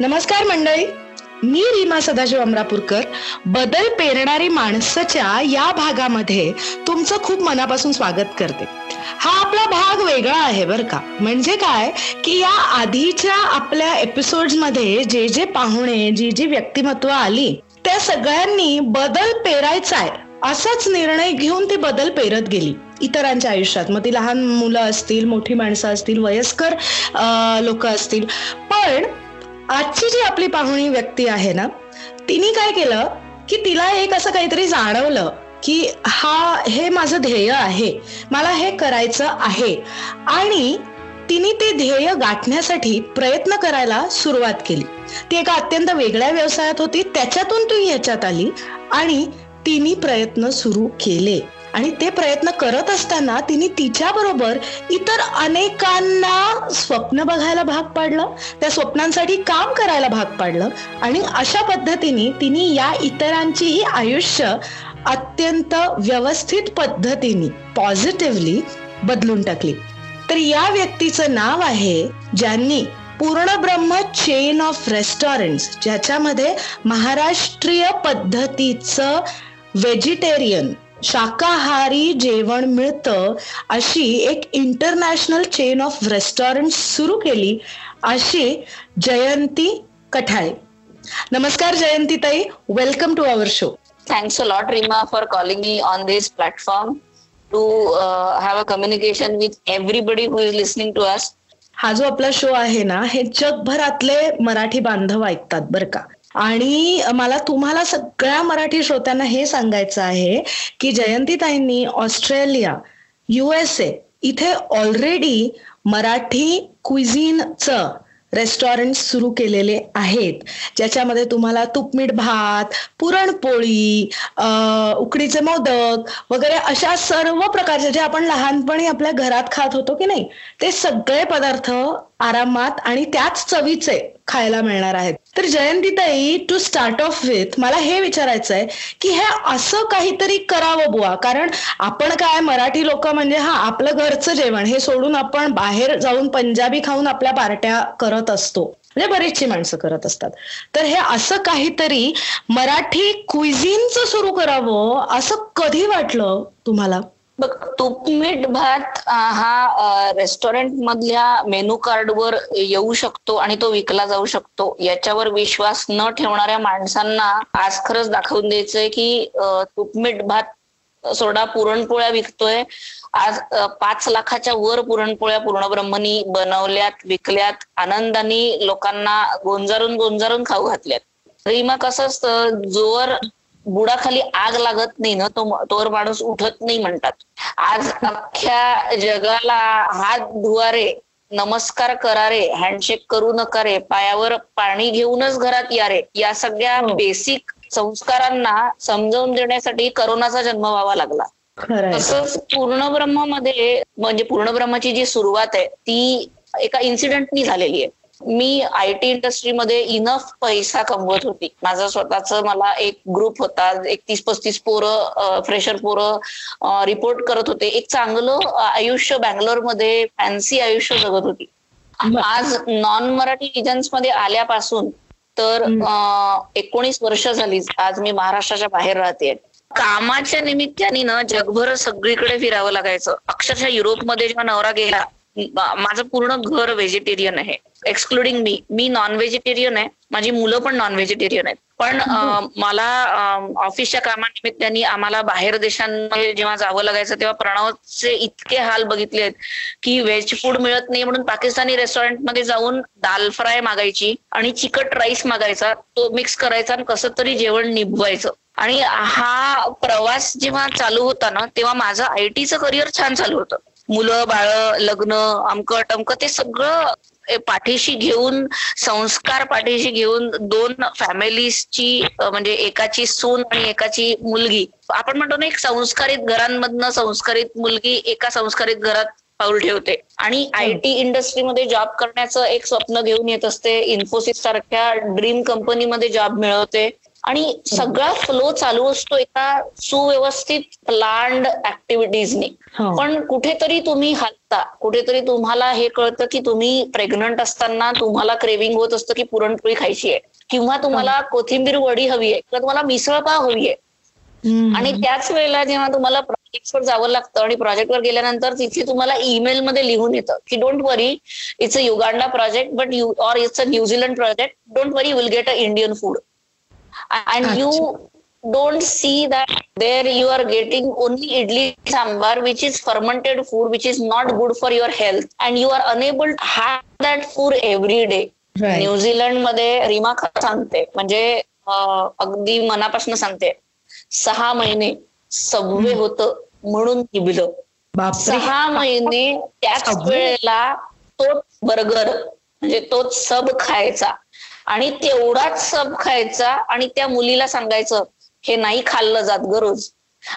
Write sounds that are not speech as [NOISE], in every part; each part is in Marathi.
नमस्कार मंडळी. मी रीमा सदाशिव अमरापूरकर. बदल पेरणारी माणसाच्या या भागामध्ये तुमचं खूप मनापासून स्वागत करते. हा आपला भाग वेगळा आहे बर का. म्हणजे काय? की या आधीच्या आपल्या एपिसोडमध्ये जे जे पाहुणे जी जी व्यक्तिमत्व आली त्या सगळ्यांनी बदल पेरायचा आहे असाच निर्णय घेऊन ती बदल पेरत गेली. इतरांच्या आयुष्यात. मग ती लहान मुलं असतील मोठी माणसं असतील वयस्कर लोक असतील. पण आजची जी आपली पाहुणी व्यक्ती आहे ना तिने काय केलं की तिला एक असं काहीतरी जाणवलं की हा हे माझं ध्येय आहे मला हे करायचं आहे. आणि तिने ते ध्येय गाठण्यासाठी प्रयत्न करायला सुरुवात केली. ती एका अत्यंत वेगळ्या व्यवसायात होती त्याच्यातून ती ह्याच्यात आली आणि तिने प्रयत्न सुरू केले. आणि ते प्रयत्न करत असताना तिने तिच्या बरोबर इतर अनेकांना स्वप्न बघायला भाग पाडलं. त्या स्वप्नांसाठी काम करायला भाग पाडलं. आणि अशा पद्धतीने तिने या इतरांचीही आयुष्य अत्यंत व्यवस्थित पद्धतीने पॉझिटिव्हली बदलून टाकली. तर या व्यक्तीचं नाव आहे ज्यांनी पूर्ण ब्रह्म चेन ऑफ रेस्टॉरंट ज्याच्यामध्ये महाराष्ट्रीय पद्धतीचं व्हेजिटेरियन शाकाहारी जेवण मिळतं अशी एक इंटरनॅशनल चेन ऑफ रेस्टॉरंट सुरू केली अशी जयंती कठाळे नमस्कार जयंती ताई welcome to our show thanks a lot Reema for calling me on this platform to have a communication with everybody who is listening to us हा जो आपला शो आहे ना हे जगभरातले मराठी बांधव ऐकतात बरं का. आणि मला तुम्हाला सगळ्या मराठी श्रोत्यांना हे सांगायचं आहे की जयंतीताईंनी ऑस्ट्रेलिया युएसए इथे ऑलरेडी मराठी क्विझिनचं रेस्टॉरंट सुरू केलेले आहेत. ज्याच्यामध्ये तुम्हाला तुपमीठ भात पुरणपोळी उकडीचे मोदक वगैरे अशा सर्व प्रकारचे जे आपण लहानपणी आपल्या घरात खात होतो की नाही ते सगळे पदार्थ आरामात आणि त्याच चवीचे खायला मिळणार आहेत. तर जयंतीताई टू स्टार्ट ऑफ विथ मला हे विचारायचं आहे की हे असं काहीतरी करावं बुवा. कारण आपण काय मराठी लोक म्हणजे हा आपलं घरचं जेवण हे सोडून आपण बाहेर जाऊन पंजाबी खाऊन आपल्या पार्ट्या करत असतो. म्हणजे बरीचशी माणसं करत असतात. तर हे असं काहीतरी मराठी क्विझिनचं सुरू करावं असं कधी वाटलं तुम्हाला? बघ तुपमीठ भात हा रेस्टॉरंट मधल्या मेनू कार्डवर येऊ शकतो आणि तो विकला जाऊ शकतो. याच्यावर विश्वास न ठेवणाऱ्या माणसांना आज खरंच दाखवून द्यायचंय की तुपमीठ भात सोडा पुरणपोळ्या विकतोय. आज पाच लाखाच्या वर पुरणपोळ्या पूर्णब्रह्मनी बनवल्यात विकल्यात आनंदाने लोकांना गोंजारून गोंजारून खाऊ घातल्यात. रीमा कसं असतं? जोवर बुडाखाली आग लागत नाही ना तो तोवर माणूस उठत नाही म्हणतात. आज अख्ख्या जगाला हात धुवारे नमस्कार करारे हँडशेक करू नका रे पायावर पाणी घेऊनच घरात या रे या सगळ्या बेसिक संस्कारांना समजावून देण्यासाठी करोनाचा जन्म व्हावा लागला. तसंच पूर्णमध्ये म्हणजे पूर्ण ब्रह्माची जी सुरुवात आहे ती एका इन्सिडेंटनी झालेली आहे. मी आय टी इंडस्ट्रीमध्ये इनफ पैसा कमवत होती. माझा स्वतःच मला एक ग्रुप होता एक तीस पस्तीस पोरं फ्रेशर पोरं रिपोर्ट करत होते. एक चांगलं आयुष्य बँगलोरमध्ये फॅन्सी आयुष्य जगत होती. आज नॉन मराठी रिजन्समध्ये आल्यापासून तर एकोणीस वर्ष झाली. आज मी महाराष्ट्राच्या बाहेर राहते. कामाच्या निमित्ताने ना जगभर सगळीकडे फिरावं लागायचं. अक्षरशः युरोपमध्ये जेव्हा नवरा गेला माझं पूर्ण घर व्हेजिटेरियन आहे. एक्सक्लुडिंग मी. मी नॉन व्हेजिटेरियन आहे. माझी मुलं पण नॉन व्हेजिटेरियन आहेत. पण मला ऑफिसच्या कामानिमित्ताने आम्हाला बाहेर देशांमध्ये जेव्हा जावं लागायचं तेव्हा प्रणवचे इतके हाल बघितले आहेत की व्हेज फूड मिळत नाही म्हणून पाकिस्तानी रेस्टॉरंटमध्ये जाऊन दाल फ्राय मागायची आणि चिकट राईस मागायचा तो मिक्स करायचा आणि कसं तरी जेवण निभवायचं. आणि हा प्रवास जेव्हा चालू होता ना तेव्हा माझं आयटीचं करिअर छान चालू होतं. मुलं बाळ लग्न अमकं टमकं ते सगळं पाठीशी घेऊन संस्कार पाठीशी घेऊन दोन फॅमिलीजची म्हणजे एकाची सून आणि एकाची मुलगी. आपण म्हणतो ना एक संस्कारित घरांमधनं संस्कारित मुलगी एका संस्कारित घरात पाऊल ठेवते. आणि आय टी इंडस्ट्रीमध्ये जॉब करण्याचं एक स्वप्न घेऊन येत असते. इन्फोसिस सारख्या ड्रीम कंपनीमध्ये जॉब मिळवते. आणि सगळा फ्लो चालू असतो एका सुव्यवस्थित प्लांड ऍक्टिव्हिटीजनी हो. पण कुठेतरी तुम्ही हलता. कुठेतरी तुम्हाला हे कळतं की तुम्ही प्रेग्नंट असताना तुम्हाला क्रेविंग होत असतं की पुरणपोळी खायची आहे. किंवा तुम्हाला कोथिंबीर वडी हवी आहे. किंवा तुम्हाला मिसळपाव हवी आहे. आणि त्याच वेळेला जेव्हा तुम्हाला प्रोजेक्टवर जावं लागतं आणि प्रोजेक्टवर गेल्यानंतर तिथे तुम्हाला ईमेल मध्ये लिहून येतं की don't worry it's a Uganda project but you or it's a New Zealand project don't worry will get a Indian food and you don't see that there you are getting only idli sambar which is fermented food which is not good for your health and you are unable to have that food every day Right. न्यूझीलंडमध्ये रीमा खरं सांगते म्हणजे अगदी मनापासून सांगते सहा महिने सबवे होतं म्हणून निभलं सहा महिने त्याच? वेळेला तोच बर्गर म्हणजे तोच सब खायचा आणि तेवढाच सब खायचा आणि त्या मुलीला सांगायचं हे नाही खाल्लं जात ग रोज.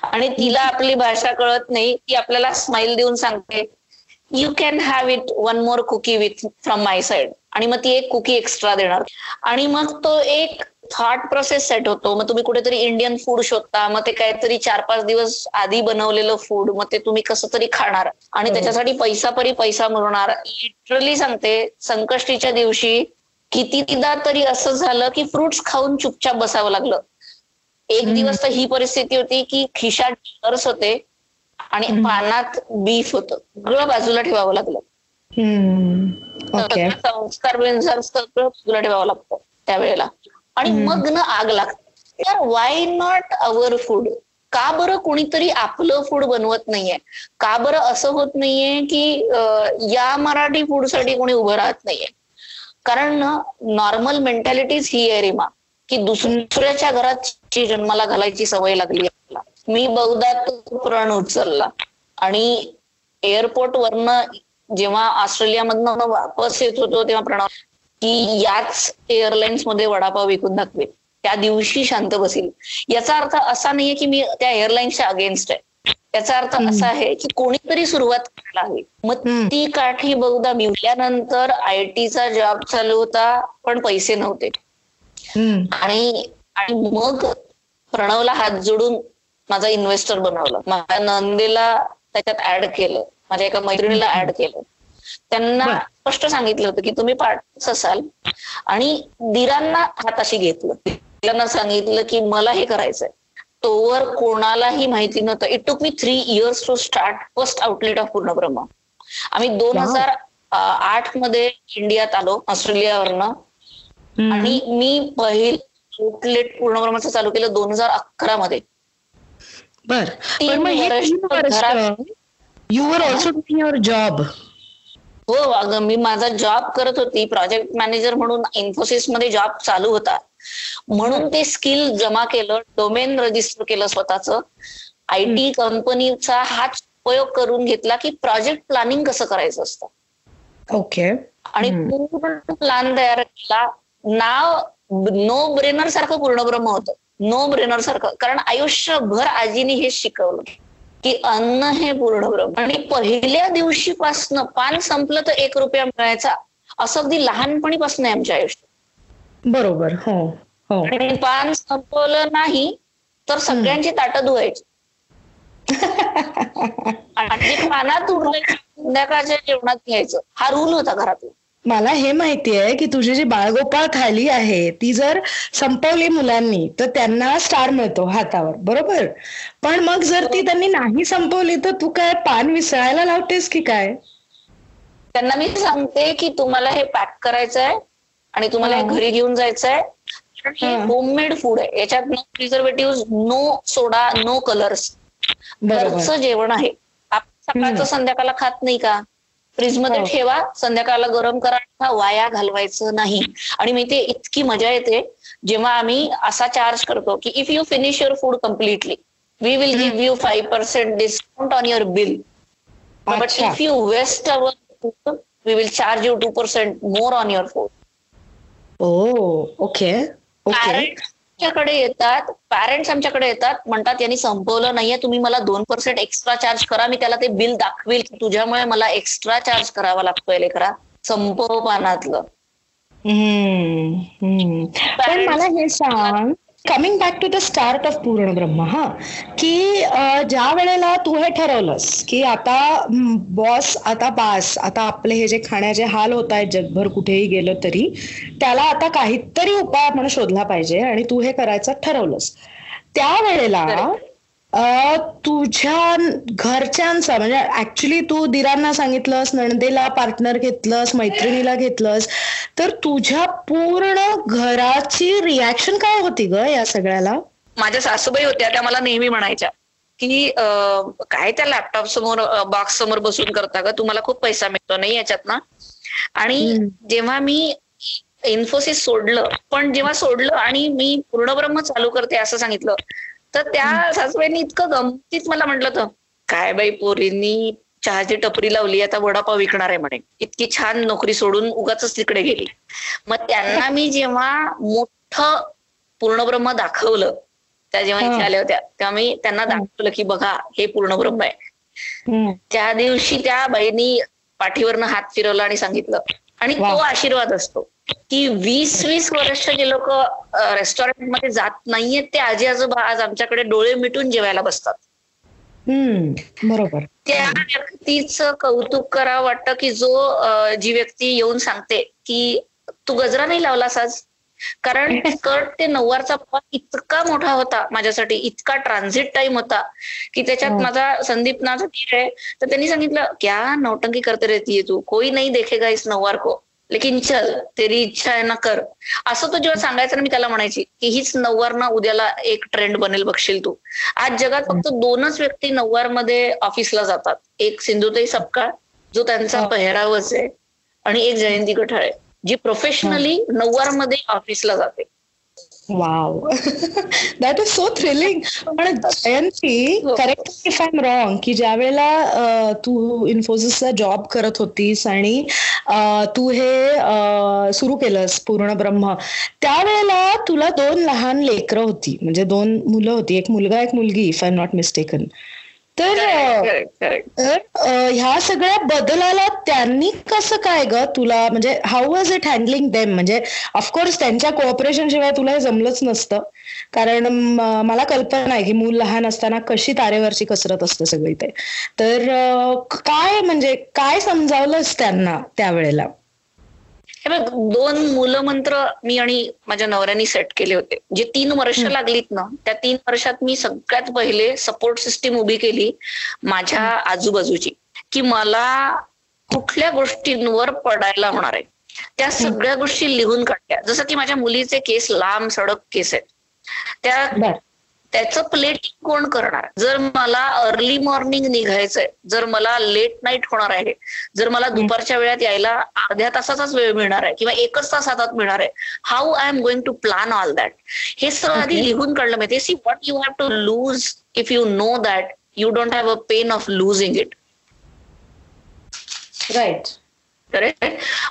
आणि तिला आपली भाषा कळत नाही ती आपल्याला स्माइल देऊन सांगते you can have it one more cookie with from my side आणि मग ती एक कुकी एक्स्ट्रा देणार. आणि मग तो एक थॉट प्रोसेस सेट होतो. मग तुम्ही कुठेतरी इंडियन फूड शोधता मग ते काहीतरी चार पाच दिवस आधी बनवलेलं फूड मग ते तुम्ही कसं तरी खाणार. आणि. त्याच्यासाठी पैसा परी पैसा मिळणार लिटरली सांगते संकष्टीच्या दिवशी कितीदा तरी असं झालं की फ्रुट्स खाऊन चुपचाप बसावं लागलं. एक. दिवस तर ही परिस्थिती होती की खिशात डॉलर्स होते आणि. पानात बीफ होतं. सगळं बाजूला ठेवावं लागलं. संस्कार बिंस्कार सगळं बाजूला ठेवावं लागतं त्यावेळेला. आणि. मग ना आग लागते. तर वाय नॉट अवर फूड का बरं कोणीतरी आपलं फूड बनवत नाहीये? का बरं असं होत नाहीये की या मराठी फूडसाठी कोणी उभं राहत नाहीये? कारण नॉर्मल मेंटॅलिटीज ही आहे रीमा की दुसऱ्याच्या घरात जन्माला घालायची सवय लागली आपल्याला. मी बहुधा तो प्रण उचलला आणि एअरपोर्ट वरनं जेव्हा ऑस्ट्रेलियामधनं वापस येत होतो तेव्हा प्रणव की याच एअरलाइन्समध्ये वडापाव विकून दाखवेल त्या दिवशी शांत बसेल याचा अर्थ असा नाहीये की मी त्या एअरलाईन्सच्या अगेन्स्ट आहे. याचा अर्थ. असा आहे की कोणीतरी सुरुवात करायला हवी. मग. ती काठी बहुधा मिळाल्यानंतर आय टीचा जॉब चालू होता पण पैसे नव्हते. आणि आणि मग प्रणवला हात जोडून माझा इन्व्हेस्टर बनवलं. माझ्या नंदेला त्याच्यात ऍड केलं. माझ्या एका मैत्रिणीला ऍड केलं. त्यांना. स्पष्ट सांगितलं होतं की तुम्ही पार्टनर्स असाल. आणि दिरांना हाताशी घेतलं. दिरांना सांगितलं की मला हे करायचंय. तोवर कोणालाही माहिती नव्हतं. It took me three years to start first outlet of Purnabramha आम्ही दोन. हजार आठमध्ये इंडियात आलो ऑस्ट्रेलियावरनं. आणि मी पहिलं आउटलेट पूर्णब्रह्माचं चालू केलं दोन हजार अकरा मध्ये. बर. You were also doing your job हो. अगं मी माझा जॉब करत होती. प्रोजेक्ट मॅनेजर म्हणून इन्फोसिसमध्ये जॉब चालू होता. म्हणून ते स्किल जमा केलं डोमेन रजिस्टर केलं स्वतःच. आय टी कंपनीचा हाच उपयोग करून घेतला की प्रोजेक्ट प्लॅनिंग कसं करायचं असतं. ओके. आणि. पूर्ण प्लॅन तयार केला नाव नो ब्रेनर सारखं पूर्णब्रह्म होतं. नो ब्रेनर सारखं. कारण आयुष्यभर आजीने हेच शिकवलं की अन्न हे पूर्णब्रह्म. आणि पहिल्या दिवशीपासनं पान संपलं तर एक रुपया मिळायचा. असं अगदी लहानपणीपासून आहे आमच्या आयुष्यात. बरोबर हो हो. आणि पान संपवलं नाही तर सगळ्यांची ताटं धुवायची. आणि पानात उरलं संध्याकाळच्या जेवणात घ्यायचं. हा रूल होता घरातला. मला हे माहिती आहे की तुझी जी बाळगोपाळ थाली आहे ती जर संपवली मुलांनी तर त्यांना स्टार मिळतो हातावर बरोबर? पण मग जर ती त्यांनी नाही संपवली तर तू काय पान विसळायला लावतेस की काय? त्यांना मी सांगते की तुम्हाला हे पॅक करायचं आहे आणि तुम्हाला हे. घरी घेऊन जायचं आहे कारण हे. होममेड फूड आहे. याच्यात no preservative no soda no colours घरचं जेवण आहे. आपण सकाळचं. संध्याकाळला खात नाही का? फ्रीजमध्ये हो. ठेवा. संध्याकाळला गरम करा. वाया घालवायचं नाही. आणि मी ते इतकी मजा येते. जेव्हा आम्ही असा चार्ज करतो की if you finish your food completely we will give you five percent discount on your bill but if you waste our food we will charge you two percent more on your food okay okay parents आमच्याकडे येतात पॅरेंट्स आमच्याकडे येतात म्हणतात यांनी संपवलं नाहीये तुम्ही मला दोन पर्सेंट एक्स्ट्रा चार्ज करा मी त्याला ते बिल दाखवेल की तुझ्यामुळे मला एक्स्ट्रा चार्ज करावा लागतोय लेकरा संपव पानातलं. पण मला हे सांग coming back to the start of Purnabramha हा की ज्या वेळेला तू हे ठरवलंस की आता बॉस आता बास आता आपले हे जे खाण्याचे हाल होत आहेत जगभर कुठेही गेलं तरी त्याला आता काहीतरी उपाय आपण शोधला पाहिजे आणि तू हे करायचं ठरवलंस. त्यावेळेला तुझ्या घरच्यांचा म्हणजे ऍक्च्युली तू दिरांना सांगितलंस नणदेला पार्टनर घेतलंस मैत्रिणीला घेतलंस तर तुझ्या पूर्ण घराची रिॲक्शन काय होती ग या सगळ्याला? माझ्या सासूबाई होत्या त्या मला नेहमी म्हणायच्या की काय त्या लॅपटॉप समोर बॉक्स समोर बसून करता का तुम्हाला खूप पैसा मिळतो नाही याच्यात ना? आणि जेव्हा मी इन्फोसिस सोडलं पण जेव्हा सोडलं आणि मी पूर्णब्रह्म चालू करते असं सांगितलं तर त्या सासूबाईंनी इतकं गमतीत मला म्हटलं तर काय बाई पोरींनी चहाची टपरी लावली आता वडापाव विकणार आहे म्हणे. इतकी छान नोकरी सोडून उगाच तिकडे गेली. मग त्यांना मी जेव्हा मोठं पूर्णब्रह्म दाखवलं त्या जेव्हा इथे आल्या होत्या तेव्हा मी त्यांना दाखवलं की बघा हे पूर्णब्रह्म आहे. त्या दिवशी त्या बाईनी पाठीवरनं हात फिरवला आणि सांगितलं. आणि तो आशीर्वाद असतो. की वीस वीस वर्ष जे लोक रेस्टॉरंटमध्ये जात नाहीयेत ते आजी आजोबा आज आमच्याकडे डोळे मिटून जेवायला बसतात. बरोबर. त्या व्यक्तीचं कौतुक करावं वाटतं की जो जी व्यक्ती येऊन सांगते की तू गजरा नाही लावलास आज. कारण [LAUGHS] स्कर्ट ते नऊवारचा इतका मोठा होता माझ्यासाठी इतका ट्रान्झिट टाइम होता की त्याच्यात हो. माझा संदीप नाचा आहे तर त्यांनी सांगितलं क्या नौटंकी करते रहती तू? कोई नाही देखेगा इस नऊवार को. लेकिन चल तेरी इच्छा आहे ना कर. असं तो जेव्हा सांगायचं ना मी त्याला म्हणायची की हीच नऊवार ना उद्याला एक ट्रेंड बनेल बघशील तू. आज जगात फक्त दोनच व्यक्ती नऊवारमध्ये ऑफिसला जातात. एक सिंधुताई सपकाळ जो त्यांचा पहिरावच आहे आणि एक जयंती कठाळे जी प्रोफेशनली नऊवारमध्ये ऑफिसला जाते. Wow that is so thrilling पण Jayanti correct if I am wrong की ज्या वेळेला तू इन्फोसिसचा जॉब करत होतीस आणि तू हे सुरू केलंस पूर्ण ब्रह्म त्यावेळेला तुला दोन लहान लेकरं होती. म्हणजे दोन मुलं होती. एक मुलगा एक मुलगी इफ आय नॉट मिस्टेकन तर ह्या सगळ्या बदलाला त्यांनी कसं काय ग? तुला म्हणजे how was it handling them म्हणजे ऑफकोर्स त्यांच्या कोऑपरेशन शिवाय तुला हे जमलंच नसतं. कारण मला कल्पना आहे की मूल लहान असताना कशी तारेवरची कसरत असते सगळी ते. तर काय म्हणजे काय समजावलंच त्यांना त्यावेळेला? हे बघ दोन मूलमंत्र मी आणि माझ्या नवऱ्यानी सेट केले होते. जे तीन वर्ष लागलीत ना त्या तीन वर्षात मी सगळ्यात पहिले सपोर्ट सिस्टीम उभी केली माझ्या आजूबाजूची की मला कुठल्या गोष्टींवर पडायला होणार आहे. त्या सगळ्या गोष्टी लिहून काढल्या. जसं की माझ्या मुलीचे केस लांब सडक केस आहेत. त्या त्याचं प्लेटिंग कोण करणार? जर मला अर्ली मॉर्निंग निघायचंय जर मला लेट नाईट होणार आहे जर मला दुपारच्या वेळात यायला अर्ध्या तासाचाच वेळ मिळणार आहे किंवा एकच तास हातात मिळणार आहे how I am going to plan all that हे सगळं आधी लिहून काढलं माहिती see what you have to lose if you know that you don't have a pain of losing it right correct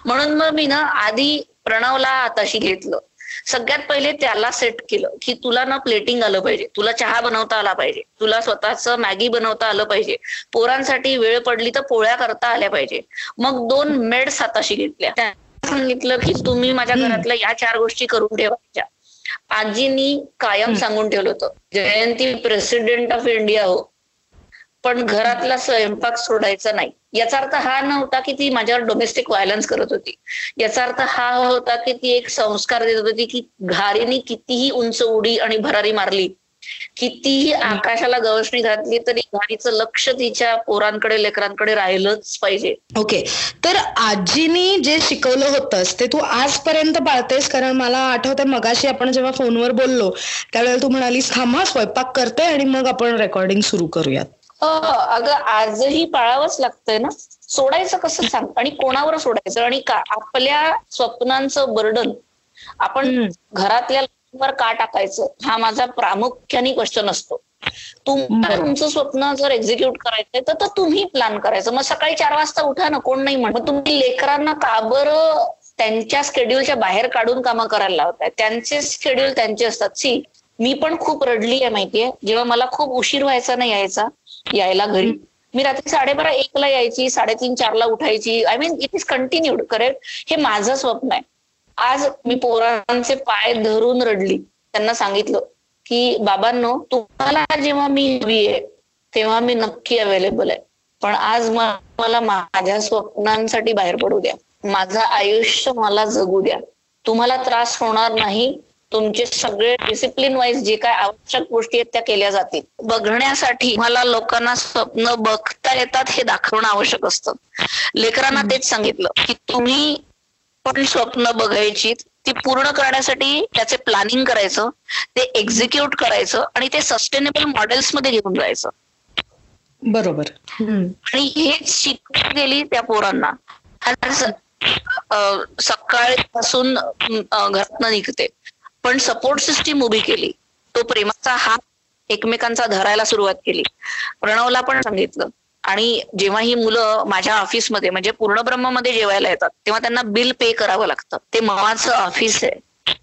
म्हणून मग मी ना आधी प्रणवला आताशी घेतलं. सगळ्यात पहिले त्याला सेट केलं की तुला ना प्लेटिंग आलं पाहिजे. तुला चहा बनवता आला पाहिजे. तुला स्वतःच मॅगी बनवता आलं पाहिजे. पोरांसाठी वेळ पडली तर पोळ्या करता आल्या पाहिजे. मग दोन मेड्स हाताशी घेतल्या. सांगितलं की तुम्ही माझ्या घरातल्या या चार गोष्टी करून ठेवायच्या. आजीनी कायम सांगून ठेवलं होतं. जयंती प्रेसिडेंट ऑफ इंडिया हो. पण घरातला स्वयंपाक सोडायचा नाही. याचा अर्थ हा नव्हता की ती माझ्यावर डोमेस्टिक व्हायलन्स करत होती. याचा अर्थ हा होता की ती एक संस्कार देत होती की घारीने कितीही उंच उडी आणि भरारी मारली कितीही आकाशाला गवसणी घातली तरी घारीचं लक्ष तिच्या पोरांकडे लेकरांकडे राहिलंच पाहिजे. ओके. तर आजीनी जे शिकवलं होतंस ते तू आजपर्यंत पाळतेस? कारण मला आठवतंय मगाशी आपण जेव्हा फोनवर बोललो त्यावेळेला तू म्हणालीस थांबा स्वयंपाक करते आणि मग आपण रेकॉर्डिंग सुरू करूयात. अगं आजही पाळावंच लागतंय ना? सोडायचं कसं सांग? आणि कोणावर सोडायचं? आणि का आपल्या स्वप्नांचं बर्डन आपण घरातल्या लोकांवर का टाकायचं? हा माझा प्रामुख्याने क्वेश्चन असतो. तुम्हाला तुमचं स्वप्न जर एक्झिक्यूट करायचंय तर तुम्ही प्लॅन करायचं. मग सकाळी चार वाजता उठा ना कोण नाही म्हणत. तुम्ही लेकरांना का बरं त्यांच्या स्केड्यूलच्या बाहेर काढून कामं करायला लावताय? त्यांचे शेड्यूल त्यांचे असतात. सी मी पण खूप रडली आहे माहितीये? जेव्हा मला खूप उशीर व्हायचा नाही यायचा यायला घरी. मी रात्री साडेबारा एकला यायची साडेतीन चारला उठायची. I mean it is continued correct हे माझं स्वप्न आहे. आज मी पोरांचे पाय धरून रडली. त्यांना सांगितलं की बाबांनो तुम्हाला जेव्हा मी हवी आहे तेव्हा मी नक्की अवेलेबल आहे. पण आज मला माझ्या स्वप्नांसाठी बाहेर पडू द्या. माझं आयुष्य मला जगू द्या. तुम्हाला त्रास होणार नाही तुमचे सगळे डिसिप्लिन वाईज जे काय आवश्यक गोष्टी आहेत त्या केल्या जातील. बघण्यासाठी मला लोकांना स्वप्न बघता येतात हे दाखवणं आवश्यक असतं. लेकरांना तेच सांगितलं की तुम्ही पण स्वप्न बघायची ती पूर्ण करण्यासाठी त्याचे प्लॅनिंग करायचं ते एक्झिक्यूट करायचं आणि ते सस्टेनेबल मॉडेल्समध्ये घेऊन जायचं. बरोबर. आणि हेच शिकवली गेली त्या पोरांना. सकाळपासून घरातनं निघते. पण सपोर्ट सिस्टीम उभी केली. तो प्रेमाचा हात एकमेकांचा धरायला सुरुवात केली. प्रणवला पण सांगितलं. आणि जेव्हा ही मुलं माझ्या ऑफिसमध्ये म्हणजे पूर्णब्रह्ममध्ये जेवायला येतात तेव्हा त्यांना बिल पे करावं लागतं. ते मामाचं ऑफिस आहे.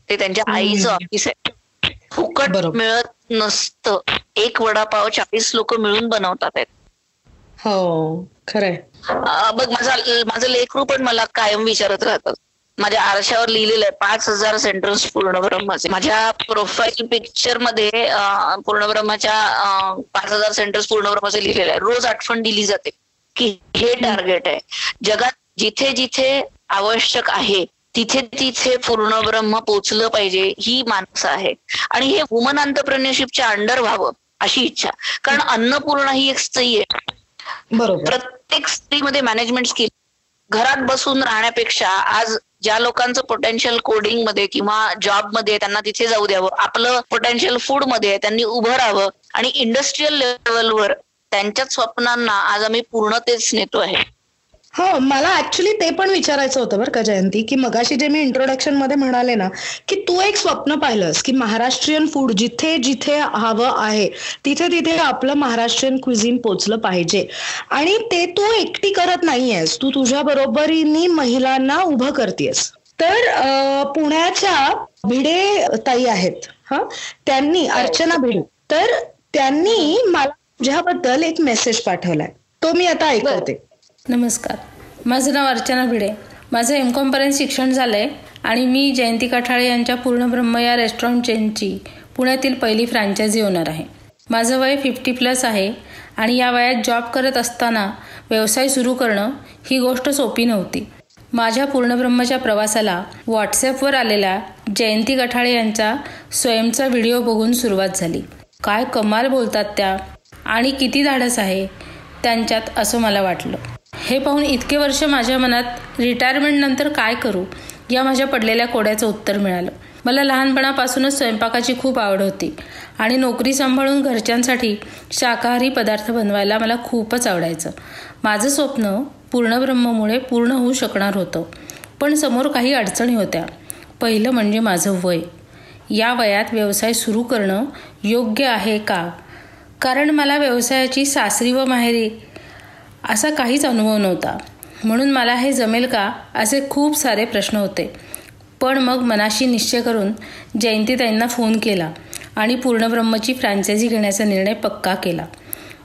ते त्यांच्या आईचं ऑफिस आहे. फुकट मिळत नसतं. एक वडापाव चाळीस लोक मिळून बनवतात आहेत. हो खरंय. बघ माझा माझं लेकरू पण मला कायम विचारत राहतात माझ्या आरशावर लिहिलेलं आहे. पाच हजार सेंटर्स पूर्ण ब्रह्माचे माझ्या प्रोफाईल पिक्चरमध्ये पूर्ण ब्रह्माच्या पाच हजार सेंटर्स पूर्ण ब्रह्माचे लिहिलेलं आहे. रोज आठवण दिली जाते की हे टार्गेट आहे. जगात जिथे जिथे आवश्यक आहे तिथे तिथे पूर्ण ब्रह्म पोचलं पाहिजे ही माणसं आहे. आणि हे वुमन अंतरप्रेन्युरशिपच्या अंडर व्हावं अशी इच्छा. कारण अन्नपूर्ण ही एक स्त्री आहे. बरोबर. प्रत्येक स्त्रीमध्ये मॅनेजमेंट स्किल घरात बसून राहण्यापेक्षा आज ज्या लोकांचं पोटेन्शियल कोडिंगमध्ये किंवा जॉबमध्ये त्यांना तिथे जाऊ द्यावं आपलं पोटेन्शियल फूडमध्ये त्यांनी उभं राहावं आणि इंडस्ट्रीयल लेवलवर त्यांच्याच स्वप्नांना आज आम्ही पूर्णतेच नेतो आहे. हो मला ऍक्च्युली ते पण विचारायचं होतं बरं का जयंती की मगाशी जे मी इंट्रोडक्शनमध्ये म्हणाले ना की तू एक स्वप्न पाहिलंस की महाराष्ट्रीयन फूड जिथे जिथे हवं आहे तिथे तिथे आपलं महाराष्ट्रीयन क्विझिन पोचलं पाहिजे. आणि ते तू एकटी करत नाहीयेस तू तुझ्या बरोबरीने महिलांना उभं करतेस तर पुण्याच्या भिडे ताई आहेत हा? त्यांनी अर्चना भिडे. तर त्यांनी मला तुझ्याबद्दल एक मेसेज पाठवलाय. तो मी आता ऐकते नमस्कार. माझं नाव अर्चना भिडे. माझं एम कॉमपर्यंत शिक्षण झालं आहे आणि मी जयंती काठाळे यांच्या पूर्णब्रह्म या रेस्टॉरंट चेनची पुण्यातील पहिली फ्रँचायझी ओनर आहे. माझं वय फिफ्टी प्लस आहे आणि या वयात जॉब करत असताना व्यवसाय सुरू करणं ही गोष्ट सोपी नव्हती. माझ्या पूर्णब्रह्मच्या प्रवासाला व्हॉट्सॲपवर आलेल्या जयंती कठाळे यांचा स्वयंचा व्हिडिओ बघून सुरुवात झाली. काय कमाल बोलतात त्या आणि किती धाडस आहे त्यांच्यात असं मला वाटलं. हे पाहून इतके वर्ष माझ्या मनात रिटायरमेंटनंतर काय करू? या माझ्या पडलेल्या कोड्याचं उत्तर मिळालं. मला लहानपणापासूनच स्वयंपाकाची खूप आवड होती. आणि नोकरी सांभाळून घरच्यांसाठी शाकाहारी पदार्थ बनवायला मला खूपच आवडायचं. माझं स्वप्न पूर्णब्रह्ममुळे पूर्ण होऊ शकणार होतं. पण समोर काही अडचणी होत्या. पहिलं म्हणजे माझं वय. या वयात व्यवसाय सुरू करणं योग्य आहे का? कारण मला व्यवसायाची सासरी व माहेरी असा काहीच अनुभव नव्हता. म्हणून मला हे जमेल का असे खूप सारे प्रश्न होते. पण मग मनाशी निश्चय करून जयंतीताईंना फोन केला आणि पूर्णब्रह्मची फ्रँचायझी घेण्याचा निर्णय पक्का केला.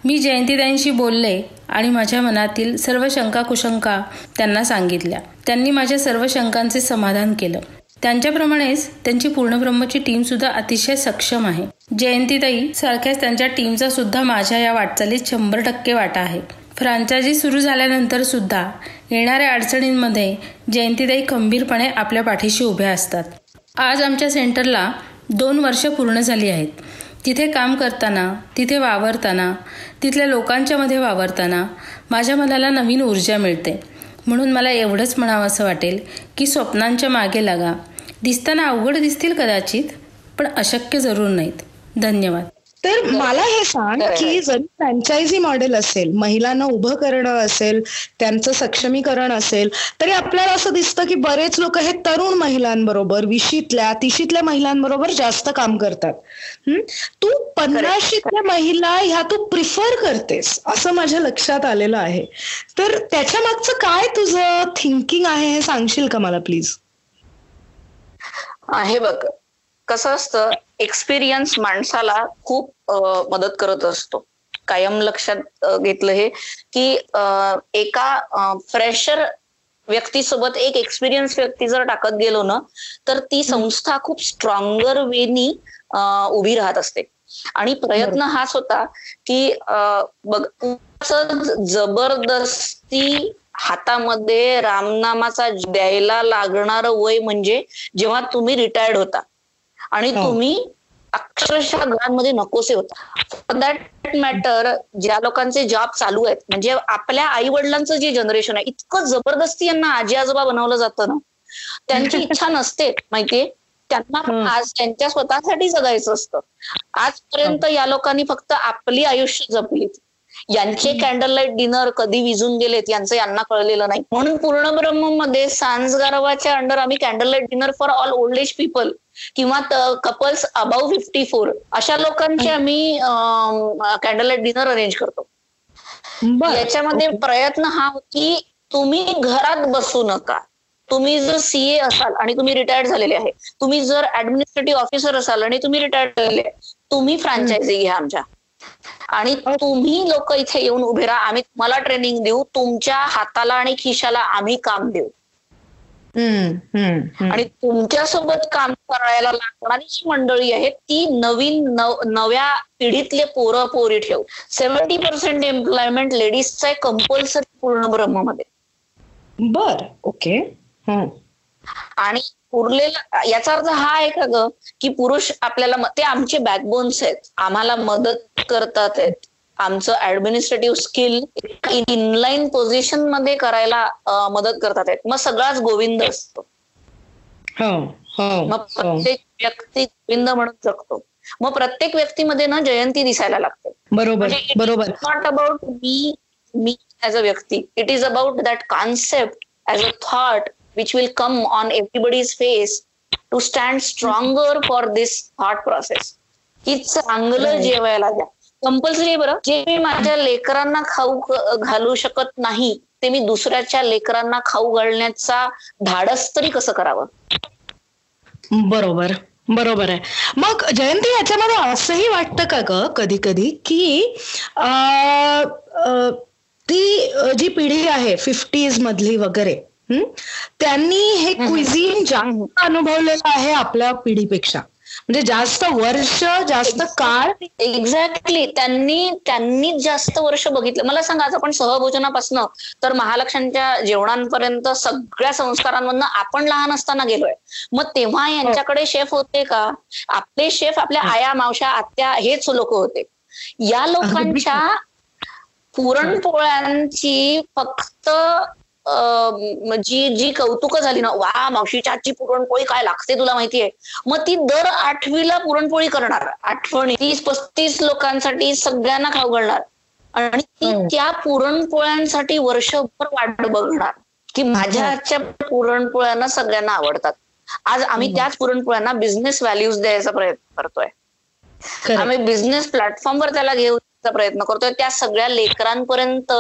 मी जयंतीताईंशी बोलले आणि माझ्या मनातील सर्व शंका कुशंका त्यांना सांगितल्या. त्यांनी माझ्या सर्व शंकांचे समाधान केलं. त्यांच्याप्रमाणेच त्यांची पूर्णब्रह्मची टीम सुद्धा अतिशय सक्षम आहे. जयंतीताई सारख्याच त्यांच्या टीमचा सुद्धा माझ्या या वाटचालीत शंभर टक्के वाटा आहे. फ्रांचायझी सुरू झाल्यानंतर सुद्धा येणाऱ्या अडचणींमध्ये जयंतीताई खंबीरपणे आपल्या पाठीशी उभ्या असतात. आज आमच्या सेंटरला दोन वर्ष पूर्ण झाली आहेत. तिथे काम करताना तिथे वावरताना तिथल्या लोकांच्यामध्ये वावरताना माझ्या मनाला नवीन ऊर्जा मिळते. म्हणून मला एवढंच म्हणावं असं वाटेल की स्वप्नांच्या मागे लागा. दिसताना अवघड दिसतील कदाचित पण अशक्य जरूर नाहीत. धन्यवाद. तर मला हे सांग की जरी फ्रँचायझी मॉडेल असेल महिलांना उभं करणं असेल त्यांचं सक्षमीकरण असेल तरी आपल्याला असं दिसतं की बरेच लोक हे तरुण महिलांबरोबर विशीतल्या तिशीतल्या महिलांबरोबर जास्त काम करतात. तू पन्नाशीतल्या महिला ह्या तू प्रिफर करतेस असं माझ्या लक्षात आलेलं आहे. तर त्याच्या मागचं काय तुझं थिंकिंग आहे हे सांगशील का मला प्लीज? आहे बघ कसं असतं एक्सपिरियन्स माणसाला खूप मदत करत असतो. कायम लक्षात घेतलं हे की एका फ्रेशर व्यक्तीसोबत एक एक्सपिरियन्स व्यक्ती जर टाकत गेलो ना तर ती संस्था खूप स्ट्रॉंगर वेनी उभी राहत असते. आणि प्रयत्न हाच होता की बघ जबरदस्ती हातामध्ये रामनामाचा द्यायला लागणार वय म्हणजे जेव्हा तुम्ही रिटायर्ड होता. आणि हो. तुम्ही अक्षरशः घरांमध्ये नकोसे होता. दॅट मॅटर ज्या लोकांचे जॉब चालू आहेत म्हणजे आपल्या आई वडिलांचं जे जनरेशन आहे इतकं जबरदस्ती यांना आजी आजोबा बनवलं जातं ना. त्यांची इच्छा नसते माहितीये? त्यांना आज त्यांच्या स्वतःसाठी जगायचं असतं. आजपर्यंत या लोकांनी फक्त आपली आयुष्य जपलीत. यांचे कॅन्डल लाइट डिनर कधी विजून गेलेत यांचं यांना कळलेलं नाही. म्हणून पूर्ण ब्रह्ममध्ये सांजगारवाच्या अंडर आम्ही candle light dinner for all old age people किंवा कपल्स अबाव फिफ्टी फोर अशा लोकांचे आम्ही कॅन्डल डिनर अरेंज करतो. याच्यामध्ये प्रयत्न हा की तुम्ही घरात बसू नका. तुम्ही जर सीए असाल आणि तुम्ही रिटायर्ड झालेले आहे तुम्ही जर ऍडमिनिस्ट्रेटिव्ह ऑफिसर असाल आणि तुम्ही रिटायर्ड झालेले तुम्ही फ्रँचायझी घ्या आमच्या. आणि तुम्ही लोक इथे येऊन उभे राहा आम्ही तुम्हाला ट्रेनिंग देऊ तुमच्या हाताला आणि खिशाला आम्ही काम देऊ. आणि तुमच्यासोबत काम करायला लागणारी जी मंडळी आहे ती नवीन नव्या पिढीतले पोरं पोरी ठेवू सेव्हन्टी पर्सेंट एम्प्लॉयमेंट लेडीजचा आहे कंपल्सरी पूर्ण ब्रह्ममध्ये. बर ओके. आणि उरलेला याचा अर्थ हा आहे का ग की पुरुष आपल्याला ते आमचे बॅकबोन्स आहेत. आम्हाला मदत करतात आहेत. आमचं ऍडमिनिस्ट्रेटिव्ह स्किल इनलाईन पोझिशनमध्ये करायला मदत करतात मग सगळाच गोविंद असतो. हो, हो, मग हो. प्रत्येक व्यक्ती गोविंद म्हणून जगतो. मग प्रत्येक व्यक्तीमध्ये ना जयंती दिसायला लागते. बरोबर बरोबर. Not about me me as a व्यक्ती. It is about that concept as a thought which will come on everybody's face to stand stronger for this thought process की चांगलं जेवायला द्या. कंपल्सरी बरं. जे मी माझ्या लेकरांना खाऊ घालू शकत नाही ते मी दुसऱ्याच्या लेकरांना खाऊ घालण्याचा धाडस तरी कसं करावं? बरोबर बरोबर आहे. मग जयंती याच्यामध्ये असंही वाटतं का ग कधी कधी की ती जी पिढी आहे फिफ्टीज मधली वगैरे त्यांनी हे क्विझिन जास्त अनुभवलेलं आहे आपल्या पिढीपेक्षा. म्हणजे जास्त वर्ष जास्त काळ? एक्झॅक्टली त्यांनी त्यांनी जास्त वर्ष बघितलं. मला सांगा आज आपण सहभोजनापासनं तर महालक्ष्मीच्या जेवणांपर्यंत सगळ्या संस्कारांमधनं आपण लहान असताना गेलोय. मग तेव्हा यांच्याकडे शेफ होते का? आपले शेफ आपल्या आया मावशा आत्या हेच लोक होते. या लोकांच्या पुरणपोळ्यांची फक्त जी जी कौतुक झाली ना वा मावशीच्या आजची पुरणपोळी काय लागते तुला माहितीये? मग ती दर आठवीला पुरणपोळी करणार. आठवणी तीस पस्तीस लोकांसाठी सगळ्यांना खाऊ घालणार. आणि ती. त्या पुरणपोळ्यांसाठी वर्षभर वाट बघणार. की माझ्या. आजच्या पुरणपोळ्यांना सगळ्यांना आवडतात. आज आम्ही त्याच पुरणपोळ्यांना बिझनेस व्हॅल्यूज द्यायचा प्रयत्न करतोय. आम्ही बिझनेस प्लॅटफॉर्मवर त्याला घेऊ प्रयत्न करतोय. त्या सगळ्या लेकरांपर्यंत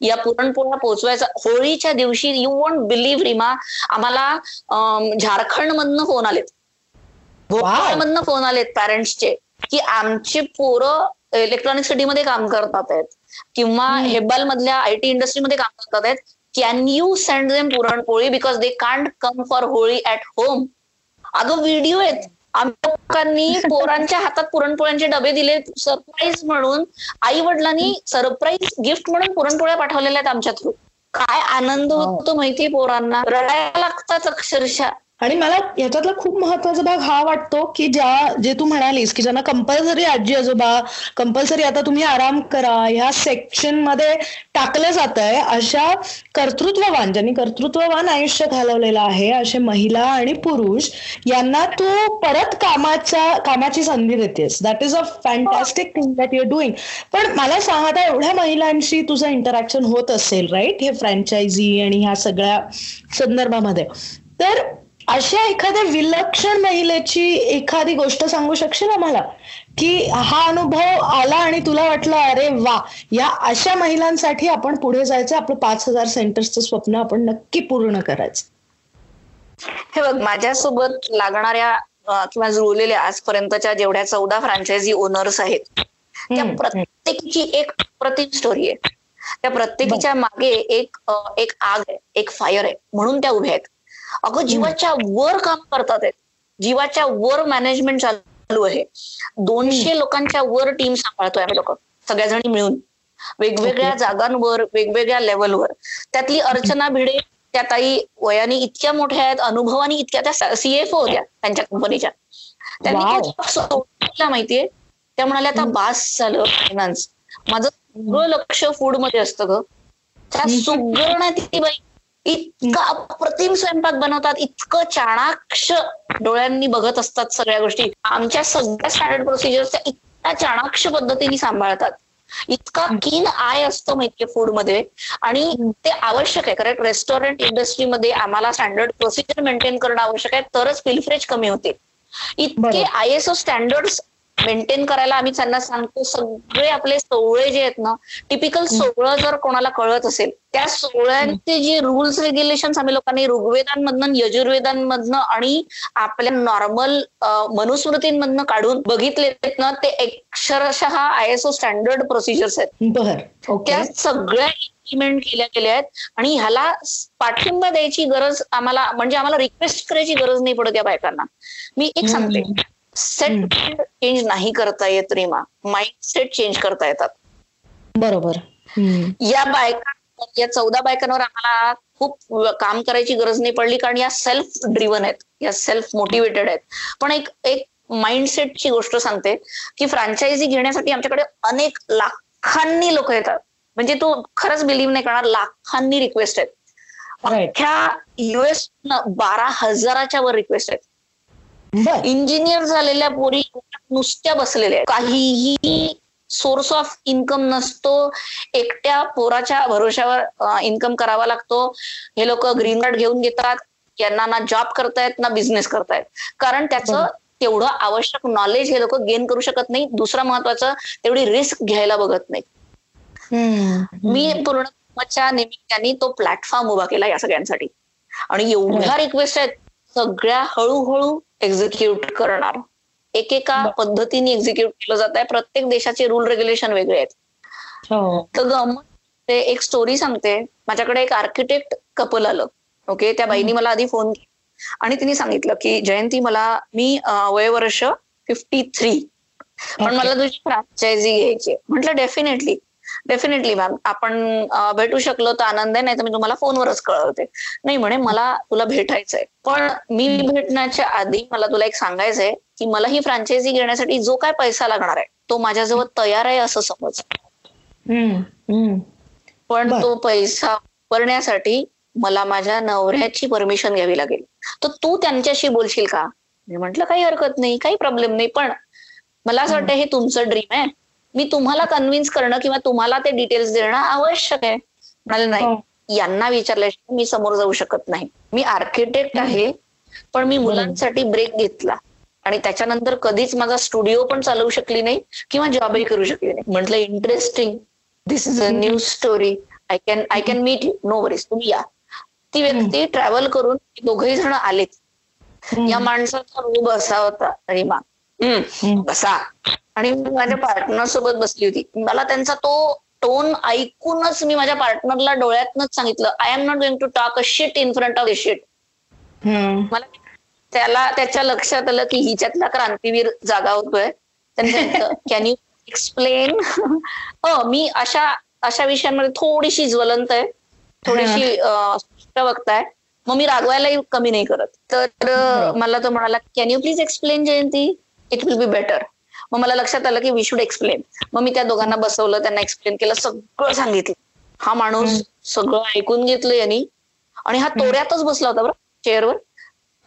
या पुरणपोळ्या पोहोचवायचा होळीच्या दिवशी यू वॉन्ट बिलीव्ह रिमा आम्हाला झारखंड मधनं फोन आलेत. मधनं फोन आलेत पॅरेंट्सचे की आमचे पोरं इलेक्ट्रॉनिक सिटीमध्ये काम करतात आहेत. किंवा हेब्बाल मधल्या आयटी इंडस्ट्रीमध्ये काम करतात आहेत. Can you send them puranpoli? Because they can't come for Holi at home अगं व्हिडिओ आहेत. आम्ही लोकांनी पोरांच्या हातात पुरणपोळ्यांचे डबे दिले सरप्राईज म्हणून आई वडिलांनी सरप्राईज गिफ्ट म्हणून पुरणपोळ्या पाठवलेल्या आहेत आमच्या थ्रू काय आनंद होतो माहितीये पोरांना? रडायला लागतात अक्षरशः. आणि मला याच्यातला खूप महत्त्वाचा भाग हा वाटतो की ज्या जे तू म्हणालीस की ज्यांना कंपल्सरी आजी आजोबा कंपल्सरी आता तुम्ही आराम करा ह्या सेक्शनमध्ये टाकलं जात आहे अशा कर्तृत्ववान ज्यांनी कर्तृत्ववान आयुष्य घालवलेलं आहे असे महिला आणि पुरुष यांना तू परत कामाच्या कामाची संधी देतेस. That is a fantastic thing that you're doing पण मला सांग आता एवढ्या महिलांशी तुझं इंटरॅक्शन होत असेल राईट हे फ्रँचायझी आणि ह्या सगळ्या संदर्भामध्ये. तर अशा एखाद्या विलक्षण महिलेची एखादी गोष्ट सांगू शकशील आम्हाला? की हा अनुभव आला आणि तुला वाटलं अरे वा या अशा महिलांसाठी आपण पुढे जायचं आपलं पाच हजार सेंटर्सचं स्वप्न आपण नक्की पूर्ण करायचं. हे बघ माझ्यासोबत लागणाऱ्या किंवा जुळलेल्या आजपर्यंतच्या जेवढ्या चौदा फ्रँचायझी ओनर्स आहेत त्या प्रत्येकीची एक प्रतिम स्टोरी आहे. त्या प्रत्येकीच्या मागे एक एक आग आहे एक फायर आहे म्हणून त्या उभ्या आहेत. अगं जीवाच्या वर काम करतात जीवाच्या वर मॅनेजमेंट चालू आहे. दोनशे लोकांच्या वर टीम सांभाळतोय आम्ही लोक सगळ्याजणी मिळून. वेगवेगळ्या जागांवर वेगवेगळ्या लेवलवर त्यातली अर्चना भिडे त्या ताई वयाने इतक्या मोठ्या आहेत अनुभवानी इतक्या त्या सीएफओ होत्या त्यांच्या कंपनीच्या त्यांनी माहितीये? त्या म्हणाल्या आता बास झालं फायनान्स माझं सगळं लक्ष फूडमध्ये असतं ग. त्या सुगरण ती बाई इतका अप्रतिम स्वयंपाक बनवतात इतकं चाणाक्ष डोळ्यांनी बघत असतात सगळ्या गोष्टी. आमच्या सगळ्या स्टँडर्ड प्रोसिजर्स त्या इतक्या चाणाक्ष पद्धतीने सांभाळतात. इतका कीन आय असतो माहितीये फूडमध्ये आणि ते आवश्यक आहे. करेक्ट रेस्टॉरंट इंडस्ट्रीमध्ये आम्हाला स्टँडर्ड प्रोसिजर मेंटेन करणं आवश्यक आहे तरच पिलफ्रेज कमी होते. इतके बरोबर. I S O standards maintain करायला आम्ही त्यांना सांगतो सगळे आपले सोहळे जे आहेत ना टिपिकल सोहळं जर कोणाला कळत असेल त्या सोहळ्यांचे जे रुल्स रेग्युलेशन आम्ही लोकांनी ऋग्वेदांमधनं यजुर्वेदांमधनं आणि आपल्या नॉर्मल मनुस्मृतींमधनं काढून बघितले आहेत ना ते अक्षरशः I S O standard procedures आहेत. बर त्या सगळ्या इम्प्लिमेंट केल्या गेल्या आहेत आणि ह्याला पाठिंबा द्यायची गरज आम्हाला म्हणजे आम्हाला रिक्वेस्ट करायची गरज नाही पडत या बायकांना. मी एक सांगते. सेट चेंज नाही करता येत रीमा. माइंड सेट चेंज करता येतात. बरोबर. या बायका या चौदा बायकांवर आम्हाला खूप काम करायची गरज नाही पडली कारण या सेल्फ ड्रिव्हन आहेत. या सेल्फ मोटिवेटेड आहेत. पण एक एक माइंडसेटची गोष्ट सांगते की फ्रँचायझी घेण्यासाठी आमच्याकडे अनेक लाखांनी लोक येतात. म्हणजे तू खरंच बिलीव्ह नाही करणार लाखांनी रिक्वेस्ट आहेत. अख्ख्या युएस बारा हजाराच्या वर रिक्वेस्ट आहेत. इंजिनियर झालेल्या पोरी नुसत्या बसलेल्या काहीही सोर्स ऑफ इन्कम नसतो. एकट्या पोराच्या भरोशावर इन्कम करावा लागतो. हे लोक ग्रीन कार्ड घेऊन घेतात. यांना ना जॉब करतायत ना बिझनेस करतायत. कारण त्याचं तेवढं आवश्यक नॉलेज हे लोक गेन करू शकत नाही. दुसरं महत्वाचं तेवढी रिस्क घ्यायला बघत नाही. मी पूर्ण कामाच्या निमित्ताने तो प्लॅटफॉर्म उभा केला या सगळ्यांसाठी. आणि एवढ्या रिक्वेस्ट आहेत. सगळ्या हळूहळू एक्झिक्यूट करणार. एकेका पद्धतीने एक्झिक्यूट केलं जात आहे प्रत्येक देशाचे रूल रेग्युलेशन वेगळे आहेत. हो. तर गमत ते एक स्टोरी सांगते. माझ्याकडे एक आर्किटेक्ट कपल आलं. ओके त्या बाईनी मला आधी फोन केला. आणि तिने सांगितलं की जयंती मला मी वयवर्ष फिफ्टी थ्री पण. मला तुझी फ्रँचायझी घ्यायची. म्हटलं डेफिनेटली डेफिनेटली मॅम आपण भेटू शकलो तर आनंद आहे नाही तर मी तुम्हाला फोनवरच कळवते. नाही म्हणे मला तुला भेटायचंय. पण मी भेटण्याच्या आधी मला तुला एक सांगायचंय की मला ही फ्रँचायझी घेण्यासाठी जो काय पैसा लागणार आहे तो माझ्याजवळ तयार आहे असं समज. पण. तो पैसा वापरण्यासाठी मला माझ्या नवऱ्याची परमिशन घ्यावी लागेल. तर तू त्यांच्याशी बोलशील का? मी म्हंटल काही हरकत नाही काही प्रॉब्लेम नाही. पण मला असं वाटतं हे तुमचं ड्रीम आहे. मी तुम्हाला कन्व्हिन्स करणं किंवा तुम्हाला ते डिटेल्स देणं आवश्यक आहे. म्हणाले हो. नाही यांना विचारल्याशिवाय मी समोर जाऊ शकत नाही. मी आर्किटेक्ट आहे पण मी मुलांसाठी ब्रेक घेतला. आणि त्याच्यानंतर कधीच माझा स्टुडिओ पण चालवू शकली नाही किंवा जॉबही करू शकली नाही. म्हटलं interesting this is a new story I can I can meet you no worries तुम्ही या. ती व्यक्ती ट्रॅव्हल करून दोघही जण आलेत. या माणसाचा रोग असा होता. रीमा हम्म, हम्म. बसा. आणि मी माझ्या पार्टनर सोबत बसली होती. मला त्यांचा तो टोन ऐकूनच मी माझ्या पार्टनरला डोळ्यातनच सांगितलं I am not going to talk a shit in front of the shit. मला त्याला त्याच्या लक्षात आलं की हिच्यातला क्रांतीवीर जागा होतोय कॅन यू एक्सप्लेन हो मी अशा अशा विषयांमध्ये थोडीशी ज्वलंत आहे. थोडीशी अं, स्पष्ट वक्ता आहे मग मी रागवायलाही कमी नाही करत. तर अं, मला तो म्हणाला can you please explain Jayanti? It will be better मग मला लक्षात आलं की वी शुड एक्सप्लेन मग मी त्या दोघांना बसवलं त्यांना एक्सप्लेन केलं सगळं सांगितलं. हा माणूस सगळं ऐकून घेतलं यांनी. आणि हा तोऱ्यातच बसला होता बरं चेअरवर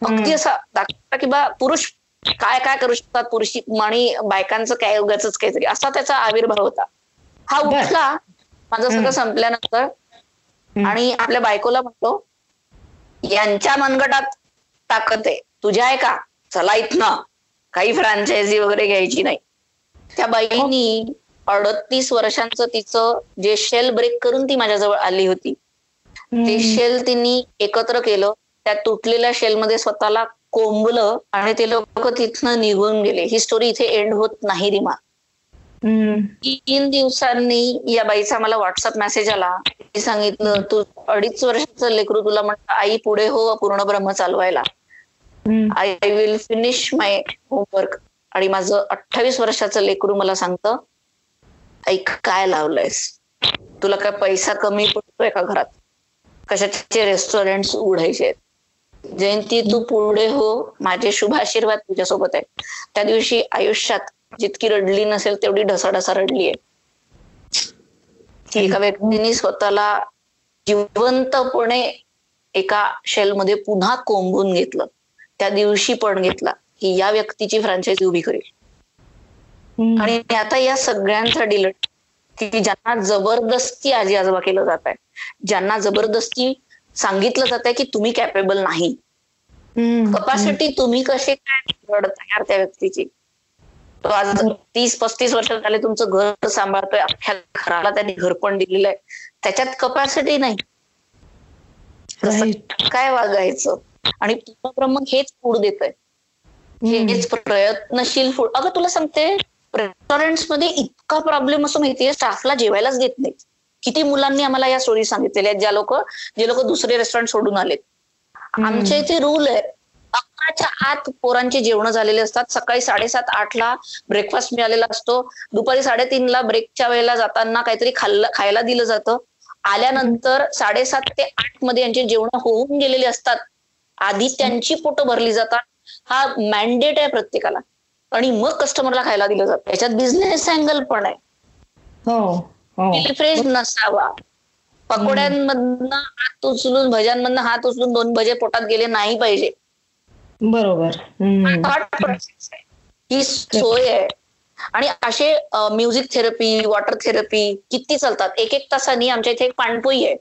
अगदी असा दाखवता की बा पुरुष काय काय करू शकतात? पुरुष आणि बायकांचं काय उगाच काहीतरी. असा त्याचा आविर्भाव होता. हा. उठला माझं सगळं. संपल्यानंतर. आणि आपल्या बायकोला म्हणतो यांच्या मनगटात ताकद आहे. तुझ्या आहे का? चला इथनं. काही फ्रँचायझी वगैरे घ्यायची नाही. त्या बाईनी अडतीस वर्षांचं तिचं जे शेल ब्रेक करून ती माझ्याजवळ आली होती. ते शेल तिने एकत्र केलं. त्या तुटलेल्या शेलमध्ये स्वतःला कोंबलं आणि ते लोक तिथनं निघून गेले. ही स्टोरी इथे एंड होत नाही रिमा. तीन दिवसांनी या बाईचा मला व्हॉट्सअप मेसेज आला. सांगितलं तू अडीच वर्षाचं लेकरू तुला म्हणतं आई पुढे हो पूर्ण ब्रह्म चालवायला. I will finish my homework आणि माझं अठ्ठावीस वर्षाचं लेकरू मला सांगतं ऐक काय लावलंयस? तुला काय पैसा कमी पडतोय का घरात? कशाचे रेस्टॉरंट उघडायचे आहेत? जयंती तू पुढे हो. माझे शुभ आशीर्वाद तुझ्यासोबत आहे त्या दिवशी आयुष्यात जितकी रडली नसेल तेवढी ढसाढसा रडली आहे एका व्यक्तीने स्वतःला जिवंतपणे एका शेलमध्ये पुन्हा कोंबून घेतलं. त्या दिवशी पण घेतला की या व्यक्तीची फ्रँचायझी उभी करेल. आणि आता या सगळ्यांचा डिलट की ज्यांना जबरदस्ती आजी आजोबा केलं जात आहे ज्यांना जबरदस्ती सांगितलं जात आहे की तुम्ही कॅपेबल नाही. कपॅसिटी तुम्ही कसे काय रडत यार त्या व्यक्तीची? तो आज तीस पस्तीस वर्ष झाले तुमचं घर सांभाळतोय अख्ख्या घराला त्यांनी घर पण दिलेलं आहे. त्याच्यात कपॅसिटी नाही. काय वागायचं? आणि ब्रह्म हेच फूड देत आहे. हेच प्रयत्नशील फूड. अगं तुला सांगते रेस्टॉरंट्समध्ये इतका प्रॉब्लेम असं माहितीये स्टाफला जेवायलाच देत नाही किती मुलांनी आम्हाला या स्टोरी सांगितलेल्या आहेत ज्या लोक जे लोक दुसरे रेस्टॉरंट सोडून आलेत. आमच्या इथे रूल आहे अकराच्या आत पोरांचे जेवण झालेले असतात. सकाळी साडेसात आठ ला ब्रेकफास्ट मिळालेला असतो. दुपारी साडेतीनला ब्रेकच्या वेळेला जाताना काहीतरी खाल्लं खायला दिलं जातं. आल्यानंतर साडेसात ते आठमध्ये यांचे जेवण होऊन गेलेले असतात. आधी त्यांची पोटं भरली जातात. हा मॅन्डेट आहे प्रत्येकाला. आणि मग कस्टमरला खायला दिलं जातं. याच्यात बिझनेस अँगल पण आहे. हो हो. फ्रेश नसावा. पकोड्यांमधनं हात उचलून भज्यांमधनं हात उचलून दोन भजे पोटात गेले नाही पाहिजे. बरोबर. ही सोय आहे. आणि असे म्युझिक थेरपी वॉटर थेरपी किती चालतात? एक एक तासांनी आमच्या इथे एक पाणपोई आहे.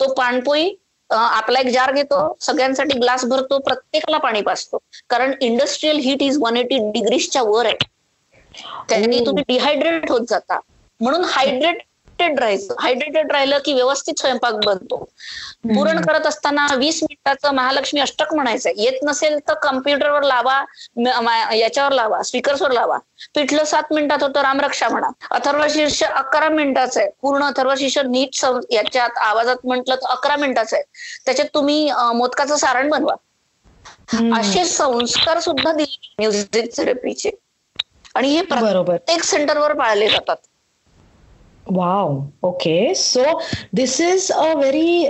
तो पाणपोई आपला एक जार घेतो सगळ्यांसाठी ग्लास भरतो प्रत्येकाला पाणी पाजतो. कारण industrial heat is one eighty डिग्रीजच्या वर आहे. त्याने. तुम्ही डिहायड्रेट होत जाता. म्हणून हायड्रेटेड राहायचं हायड्रेटेड राहिलं की व्यवस्थित स्वयंपाक बनतो. पुरण करत असताना वीस मिनिटाचं महालक्ष्मी अष्टक म्हणायचंय येत नसेल तर कम्प्युटरवर लावा याच्यावर लावा स्पीकर्सवर लावा. पिठलं सात मिनिटात होतं रामरक्षा म्हणा. अथर्व शीर्ष अकरा मिनिटाचं आहे. पूर्ण अथर्व शीर्ष नीट याच्यात आवाजात म्हटलं तर अकरा मिनिटाचं आहे. त्याच्यात तुम्ही मोदकाचं सारण बनवा. असे संस्कार सुद्धा दिले म्युझिक थेरपीचे. आणि हे प्रत्येक सेंटरवर पाळले जातात. Wow okay so this is a very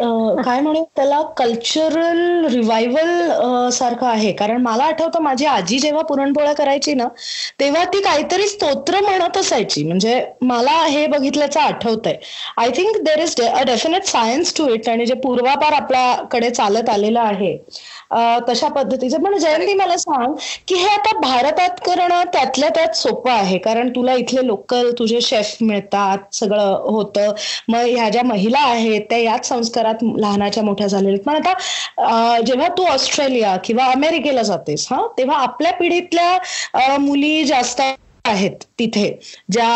काय म्हणू त्याला कल्चरल रिवायवल सारखं आहे. कारण मला आठवतं माझी आजी जेव्हा पुरणपोळ्या करायची ना तेव्हा ती काहीतरी स्तोत्र म्हणत असायची. म्हणजे मला हे बघितल्याचं आठवतंय. I think there is a definite science to it आणि जे पूर्वापार आपल्याकडे चालत आलेलं आहे. तशा पद्धतीचं. पण जयंती मला सांग की हे आता भारतात करणं त्यातल्या त्यात सोपं आहे. कारण तुला इथले लोकल तुझे शेफ मिळतात सगळं होतं. मग ह्या ज्या महिला आहेत त्या याच संस्कारात लहानाच्या मोठ्या झालेल्या. पण आता जेव्हा तू ऑस्ट्रेलिया किंवा अमेरिकेला जातेस हा तेव्हा आपल्या पिढीतल्या मुली जास्त आहेत तिथे ज्या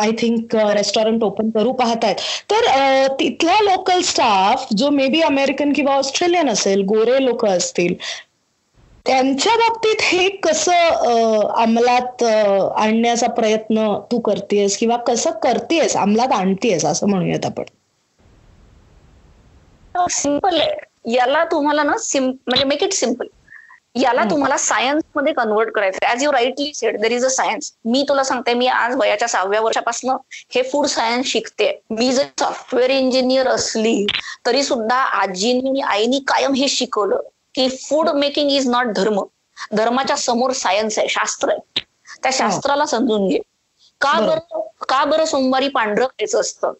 आय थिंक रेस्टॉरंट ओपन करू पाहतायत. तर तिथला लोकल स्टाफ जो मे बी अमेरिकन किंवा ऑस्ट्रेलियन असेल गोरे लोक असतील त्यांच्या बाबतीत हे कसं अंमलात आणण्याचा प्रयत्न तू करतेस किंवा कसं करतेस अंमलात आणतेस असं म्हणूयात आपण? सिंपल आहे. याला तुम्हाला ना सिम म्हणजे मेक इट सिंपल याला तुम्हाला सायन्समध्ये कन्वर्ट करायचं as you rightly said there is a science मी तुला सांगते मी आज वयाच्या सहाव्या वर्षापासून हे फूड सायन्स शिकते. मी जर सॉफ्टवेअर इंजिनियर असली तरी सुद्धा आजीनी आणि आईनी कायम हे शिकवलं की फूड मेकिंग इज नॉट धर्म. धर्माच्या समोर सायन्स आहे शास्त्र आहे. त्या शास्त्राला समजून घे. का बरं. का बरं सोमवारी पांढरं खायचं असतं?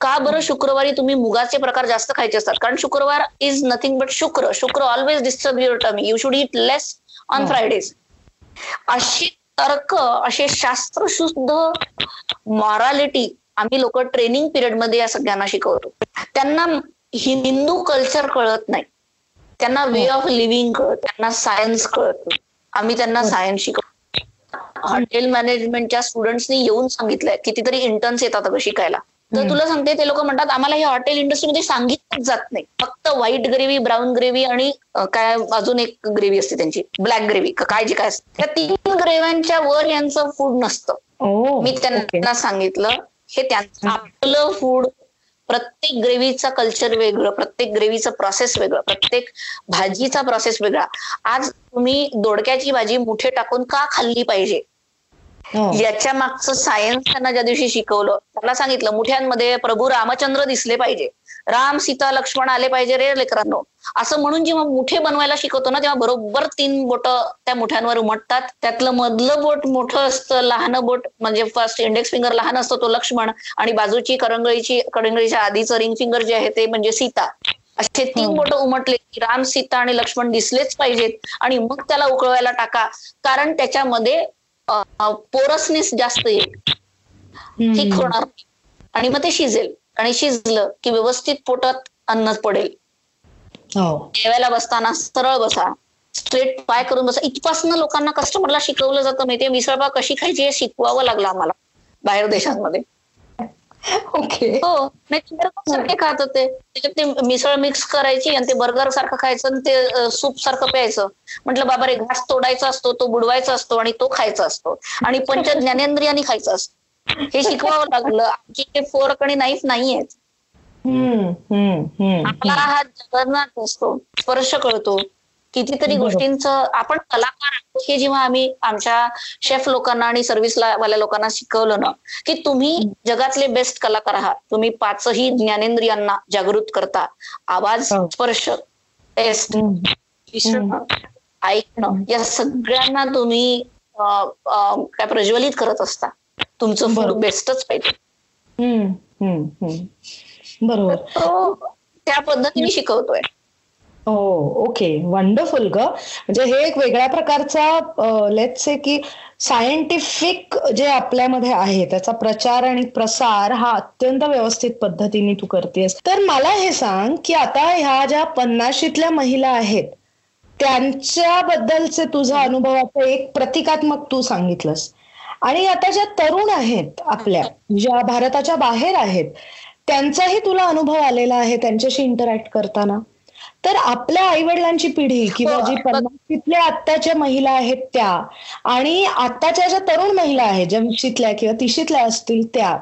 का बरं शुक्रवारी तुम्ही मुगाचे प्रकार जास्त खायचे असतात? कारण शुक्रवार is nothing but Shukra. Shukra always disturb your tummy you should eat less on. Fridays अशी तर्क असे शास्त्रशुद्ध मॉरालिटी आम्ही लोक ट्रेनिंग पिरियडमध्ये या सगळ्यांना शिकवतो. त्यांना हिंदू कल्चर कळत नाही. त्यांना वे ऑफ लिव्हिंग कळत. त्यांना सायन्स कळत. आम्ही त्यांना सायन्स शिकवतो. हॉटेल मॅनेजमेंटच्या स्टुडंट्सनी येऊन सांगितलंय कितीतरी इंटर्न्स येतात अगं शिकायला. तर तुला सांगते ते लोक म्हणतात आम्हाला हे हॉटेल इंडस्ट्रीमध्ये सांगितलंच जात नाही. फक्त व्हाईट ग्रेव्ही ब्राऊन ग्रेव्ही आणि काय अजून एक ग्रेव्ही असते त्यांची ब्लॅक ग्रेव्ही काय जे काय असते. त्या तीन ग्रेव्यांच्या वर यांचं फूड नसतं. मी त्यांना सांगितलं हे त्यांचं आपलं फूड प्रत्येक ग्रेव्हीचा कल्चर वेगळं प्रत्येक ग्रेव्हीचं प्रोसेस वेगळं प्रत्येक भाजीचा प्रोसेस वेगळा. आज तुम्ही दोडक्याची भाजी मुठे टाकून का खाल्ली पाहिजे. याच्या मागचं सायन्स त्यांना ज्या दिवशी शिकवलं त्यांना सांगितलं मुठ्यांमध्ये प्रभू रामचंद्र दिसले पाहिजे. राम सीता लक्ष्मण आले पाहिजे रे लेकरांनो. असं म्हणून जेव्हा मुठे बनवायला शिकवतो ना तेव्हा बरोबर तीन बोट त्या मुठ्यांवर उमटतात. त्यातलं मधलं बोट मोठं असतं लहान बोट म्हणजे फर्स्ट इंडेक्स फिंगर लहान असतो तो लक्ष्मण आणि बाजूची करंगळीची करंगळीच्या आधीचं रिंग फिंगर जे आहे ते म्हणजे सीता. असे तीन हो. बोट उमटले की राम सीता आणि लक्ष्मण दिसलेच पाहिजेत आणि मग त्याला उकळवायला टाका. कारण त्याच्यामध्ये पोरसनेस जास्त येईल. ठीक होणार. आणि मग ते शिजेल. आणि शिजलं की व्यवस्थित पोटात अन्न पडेल. हो. जेवायला बसताना सरळ बसा. स्ट्रेट पाय करून बसा. इथपासनं लोकांना कस्टमरला शिकवलं जातं माहितीये मिसळपाव कशी खायची हे शिकवावं लागलं आम्हाला. बाहेर देशांमध्ये. ओके. हो नाही सारखे खात होते. त्याच्यात ते मिसळ मिक्स करायची आणि ते बर्गर सारखं खायचं आणि ते सूप सारखं प्यायचं. म्हटलं बाबा रे घास तोडायचा असतो तो बुडवायचा असतो आणि तो खायचा असतो. आणि पंच ज्ञानेंद्रियांनी खायचा असतो. हे शिकवावं लागलं. आमची ते फोरक आणि नाईफ नाहीयेत. हम्म, आपला हा जगन्नाथ असतो. स्पर्श कळतो. कितीतरी. गोष्टींचं आपण कलाकार आहोत हे जेव्हा आम्ही आमच्या शेफ लोकांना आणि सर्व्हिसला वाल्या लोकांना शिकवलं ना की तुम्ही जगातले बेस्ट कलाकार आहात. तुम्ही पाचही ज्ञानेंद्रियांना जागृत करता. आवाज हो. स्पर्श टेस्ट ऐकणं या सगळ्यांना तुम्ही काय प्रज्वलित करत असता. तुमचं फूड. बेस्टच पाहिजे. बरोबर. त्या पद्धतीने शिकवतोय. हो ओके वंडरफुल ग. म्हणजे हे एक वेगळ्या प्रकारचा लेट से की सायंटिफिक जे आपल्यामध्ये आहे त्याचा प्रचार आणि प्रसार हा अत्यंत व्यवस्थित पद्धतीने तू करतेस. तर मला हे सांग की आता ह्या ज्या पन्नाशीतल्या महिला आहेत त्यांच्याबद्दलचे तुझा अनुभवाचं एक प्रतिकात्मक तू सांगितलंस. आणि आता ज्या तरुण आहेत आपल्या ज्या भारताच्या बाहेर आहेत त्यांचाही तुला अनुभव आलेला आहे त्यांच्याशी इंटरॅक्ट करताना? तर आपल्या आई वडिलांची पिढी किंवा हो, जी पन्नाशीतल्या आत्ताच्या महिला आहेत त्या आणि आत्ताच्या ज्या तरुण महिला आहेत ज्या वीशीतल्या किंवा तिशीतल्या असतील त्या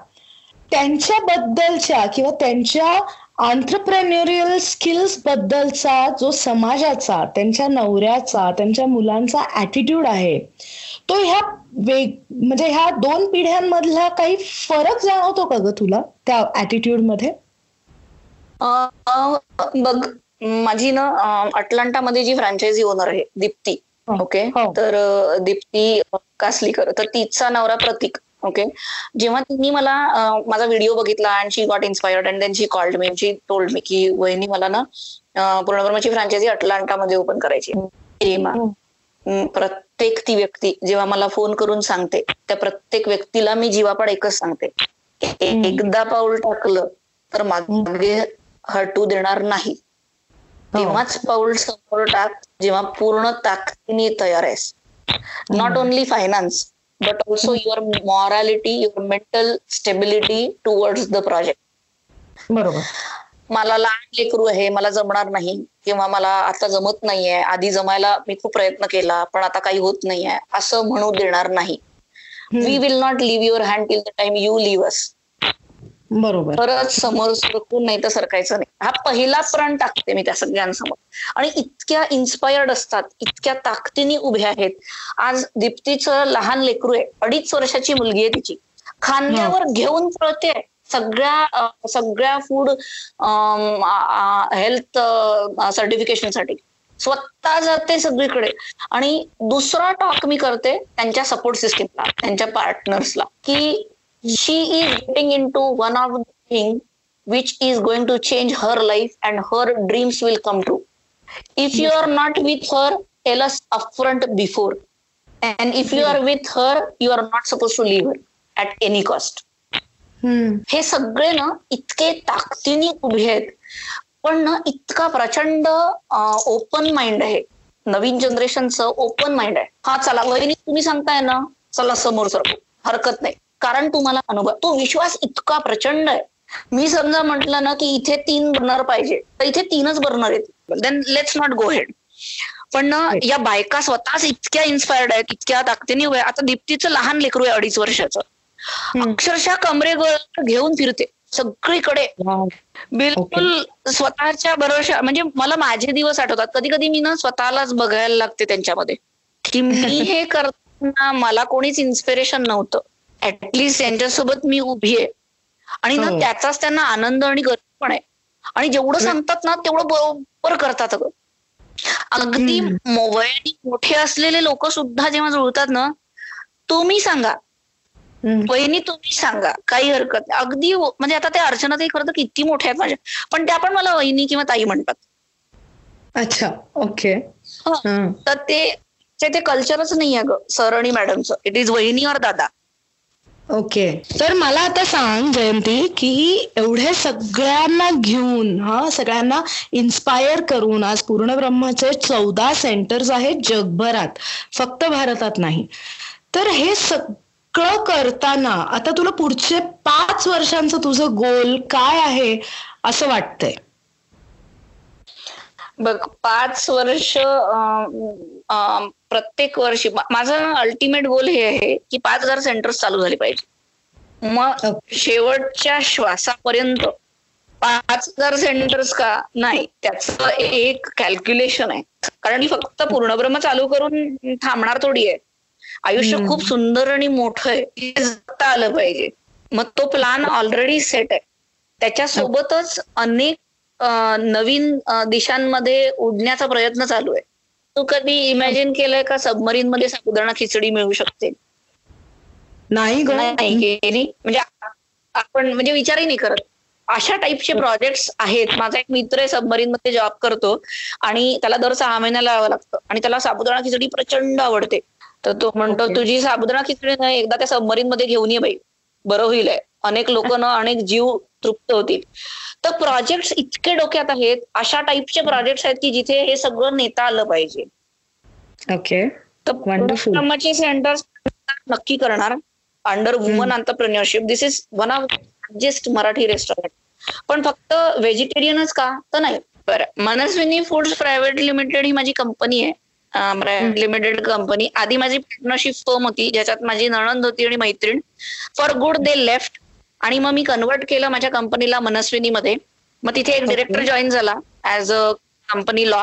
त्यांच्याबद्दलच्या किंवा त्यांच्या आंतरप्रेन्युरियल स्किल्स बद्दलचा जो समाजाचा त्यांच्या नवऱ्याचा त्यांच्या मुलांचा ऍटिट्यूड आहे तो ह्या वेग म्हणजे ह्या दोन पिढ्यांमधला काही फरक जाणवतो का ग तुला त्या ऍटिट्यूडमध्ये? बघ माझी ना अटलांटामध्ये जी फ्रँचायझी ओनर आहे दीप्ती हो. ओके हो. तर दीप्ती कासलीकर तर तिचा नवरा प्रतीक ओके जेव्हा तिने मला माझा व्हिडिओ बघितला and she got inspired and then she called me she told me की वहिनी मला ना अं, पूर्णब्रह्माची फ्रँचायझी अटलांटामध्ये ओपन करायची हम्म, प्रत्येक ती व्यक्ती जेव्हा मला फोन करून सांगते त्या प्रत्येक व्यक्तीला मी जीवापाड एकच सांगते. एकदा पाऊल टाकलं तर मागे हटू देणार नाही हो. तेव्हाच पाऊल समोर टाक जेव्हा पूर्ण ताकदीने तयार आहेस. Not only finance but also your morality your mental stability towards the project बरोबर. मला लहान लेकरू आहे मला जमणार नाही किंवा मला आता जमत नाहीये आधी जमायला मी खूप प्रयत्न केला पण आता काही होत नाहीये असं म्हणू देणार नाही. We will not leave your hand till the time you leave us बरोबर. परत समोर सरकून नाही तर सरकायचं नाही. हा पहिला प्रण टाकते मी त्या सगळ्यांसमोर. आणि इतक्या इन्स्पायर्ड असतात इतक्या ताकदीने उभ्या आहेत. आज दीप्तीचं लहान लेकरू आहे अडीच वर्षाची मुलगी आहे तिची. खांद्यावर घेऊन पळते. सगळ्या सगळ्या फूड हेल्थ सर्टिफिकेशनसाठी स्वतः जाते सगळीकडे. आणि दुसरा टॉक मी करते त्यांच्या सपोर्ट सिस्टीमला त्यांच्या पार्टनर्सला की she is getting into one of the thing which is going to change her life and her dreams will come true. If you are not with her, tell us upfront before. And if you are with her, you are not supposed to leave her at any cost. हम्म. हे सगळे ना इतके ताकदीने उभे आहेत पण ना इतका प्रचंड ओपन माइंड आहे नवीन जनरेशनचं ओपन माइंड आहे हा चला वहिनी तुम्ही सांगताय ना चला समोर सरकू हरकत नाही कारण तुम्हाला अनुभव तो विश्वास इतका प्रचंड आहे. मी समजा म्हटलं ना की इथे तीन बर्नर पाहिजे तर इथे तीनच बर्नर आहेत. Then let's not go head पण ना या बायका स्वतःच इतक्या इन्स्पायर्ड आहेत इतक्या ताकदीने. आता दीप्तीचं लहान लेकरू आहे अडीच वर्षाचं. अक्षरशः कमरे घेऊन फिरते सगळीकडे. बिलकुल स्वतःच्या भरोशा म्हणजे मला माझे दिवस आठवतात. कधी कधी मी ना स्वतःलाच बघायला लागते त्यांच्यामध्ये. की मी [LAUGHS] हे करताना मला कोणीच इन्स्पिरेशन नव्हतं. ऍटलिस्ट त्यांच्यासोबत मी उभी आहे. आणि ना हो. त्याचाच त्यांना आनंद आणि गर्व पण आहे. आणि जेवढं सांगतात ना तेवढं बरोबर करतात अगं. अगदी. वयाने मोठे असलेले लोक सुद्धा जेव्हा जुळतात ना तुम्ही सांगा. वहिनी तुम्ही सांगा. काही हरकत नाही. अगदी म्हणजे आता त्या अर्चना ताई खरं तर किती मोठ्या आहेत माझ्या. पण त्या पण मला वहिनी किंवा ताई म्हणतात. अच्छा ओके. तर ते ते- ते कल्चरच नाही आहे ग सर आणि मॅडमचं इट इज वहिनी और दादा. ओके. तर मला आता सांग जयंती की एवढ्या सगळ्यांना घेऊन हा सगळ्यांना इन्स्पायर करून आज पूर्ण ब्रह्माचे चौदा सेंटर्स आहेत जगभरात फक्त भारतात नाही. तर हे सगळं करताना आता तुला पुढचे पाच वर्षांचं तुझं गोल काय आहे असं वाटतंय? बघ पाच वर्ष प्रत्येक वर्षी माझं अल्टिमेट गोल हे आहे की पाच हजार सेंटर्स चालू झाले पाहिजे. मग शेवटच्या श्वासापर्यंत पाच हजार सेंटर्स का? नाही. त्याचं एक कॅल्क्युलेशन आहे. कारण फक्त पूर्णब्रह्म चालू करून थांबणार थोडी आहे. आयुष्य. खूप सुंदर आणि मोठं आहे. हे जगता आलं पाहिजे. मग तो प्लान ऑलरेडी सेट आहे. त्याच्यासोबतच अनेक नवीन दिशांमध्ये उडण्याचा प्रयत्न चालू आहे. तू कधी इमॅजिन केलंय का सबमरीन मध्ये साबुदाणा खिचडी मिळू शकते? नाही केली? म्हणजे आपण म्हणजे विचारही नाही करत. अशा टाईपचे प्रोजेक्ट आहेत. माझा एक मित्र आहे सबमरीन मध्ये जॉब करतो आणि त्याला दर सहा महिन्याला यावं लागतं. आणि त्याला साबुदाणा खिचडी प्रचंड आवडते. तर तो म्हणतो. तुझी साबुदाणा खिचडी नाही एकदा त्या सबमरीन मध्ये घेऊन ये बाई. बरं होईल आहे. अनेक लोक ना अनेक जीव तृप्त होतील. तर प्रोजेक्ट इतके डोक्यात आहेत अशा टाईपचे प्रोजेक्ट आहेत की जिथे हे सगळं नेता आलं पाहिजे. ओके तर सेंटर्स नक्की करणार. Under woman hmm. Entrepreneurship this is one of just Marathi restaurant पण फक्त व्हेजिटेरियनच का? तर नाही. बरं मनस्विनी फूड्स प्रायव्हेट लिमिटेड ही माझी कंपनी आहे. लिमिटेड कंपनी आधी माझी पार्टनरशिप फर्म होती ज्याच्यात माझी नणंद होती आणि मैत्रीण. फॉर गुड दे लेफ्ट आणि मग मी कन्वर्ट केलं माझ्या कंपनीला मनस्विनीमध्ये. मग तिथे एक डिरेक्टर जॉईन झाला ऍज अ कंपनी लॉ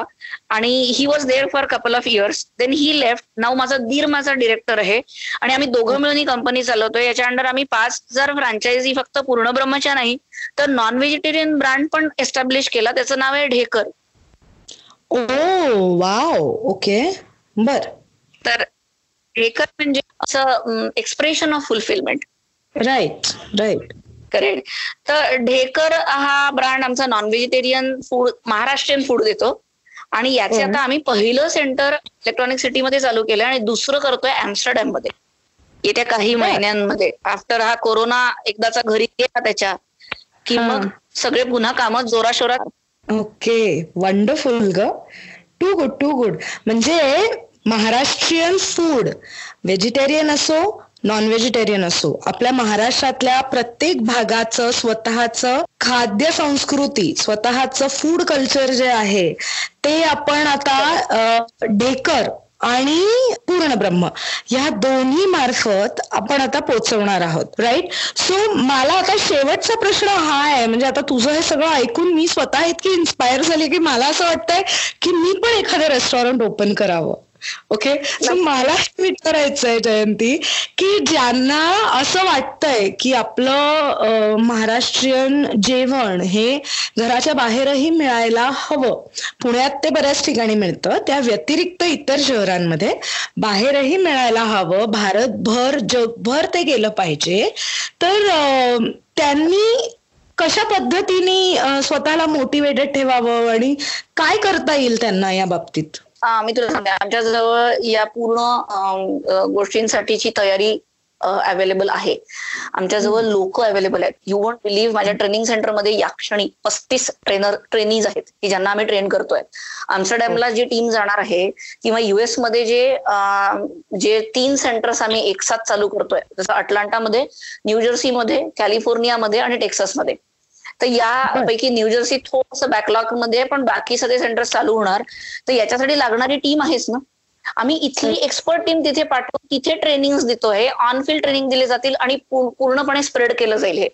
आणि he was there for couple of years then he left नाव माझा दीर माझा डिरेक्टर आहे. आणि आम्ही दोघं मिळून ही कंपनी चालवतोय. याच्या अंडर आम्ही पाच हजार फ्रँचायझी फक्त पूर्ण ब्रह्मच्या नाही तर नॉन व्हेजिटेरियन ब्रँड पण एस्टॅब्लिश केला. त्याचं नाव आहे ढेकर. Oh wow. ओके. बर. तर ढेकर म्हणजे असं expression of fulfilment right right correct तर ढेकर हा ब्रँड आमचा non vegetarian food Maharashtrian food देतो. आणि याचे. आता आम्ही पहिलं सेंटर इलेक्ट्रॉनिक सिटीमध्ये चालू केलं आणि दुसरं करतोय अॅम्स्टरडॅममध्ये. येत्या काही. महिन्यांमध्ये. आफ्टर हा कोरोना एकदाचा घरी गेला त्याच्या की. मग सगळे पुन्हा कामं जोराशोरात. ओके वंडरफुल ग. टू गुड टू गुड म्हणजे महाराष्ट्रीयन फूड व्हेजिटेरियन असो नॉन व्हेजिटेरियन असो. आपल्या महाराष्ट्रातल्या प्रत्येक भागाचं स्वतःचं खाद्य संस्कृती स्वतःचं फूड कल्चर जे आहे ते आपण आता डेकर आणि पूर्ण ब्रह्म या दोन्ही मार्फत आपण आता पोचवणार आहोत राईट सो मला आता शेवटचा प्रश्न हा आहे म्हणजे आता तुझं हे सगळं ऐकून मी स्वतः इतकी इन्स्पायर झाली की मला असं वाटतंय की मी पण एखादं रेस्टॉरंट ओपन करावं. ओके सो मला हे विचारायचंय जयंती की ज्यांना असं वाटतंय की आपलं महाराष्ट्रीयन जेवण हे घराच्या बाहेरही मिळायला हवं. पुण्यात ते बऱ्याच ठिकाणी मिळतं. त्या व्यतिरिक्त इतर शहरांमध्ये बाहेरही मिळायला हवं. भारतभर जगभर ते गेलं पाहिजे. तर त्यांनी कशा पद्धतीने स्वतःला मोटिवेटेड ठेवावं आणि काय करता येईल त्यांना या बाबतीत? मी तुला सांगते. आमच्या जवळ या पूर्ण गोष्टींसाठीची तयारी अवेलेबल आहे. आमच्या जवळ लोक अवेलेबल आहेत. यू वॉन्ट बिलीव्ह माझ्या ट्रेनिंग सेंटरमध्ये या क्षणी पस्तीस ट्रेनर ट्रेनीज आहेत की ज्यांना आम्ही ट्रेन करतोय. आमस्टरडॅमला जी टीम जाणार आहे किंवा युएसमध्ये जे जे तीन सेंटर्स आम्ही एक साथ चालू करतोय जसं अटलांटामध्ये न्यूजर्सीमध्ये कॅलिफोर्नियामध्ये आणि टेक्सासमध्ये तर यापैकी न्यूजर्सी थोडस बॅकलॉगमध्ये पण बाकी सगळे सेंटर चालू होणार. तर याच्यासाठी लागणारी टीम आहेच ना? आम्ही इथली एक्सपर्ट टीम तिथे पाठवून तिथे ट्रेनिंग देतोय. ऑन फील्ड ट्रेनिंग दिले जातील आणि पूर्णपणे स्प्रेड केलं जाईल हे.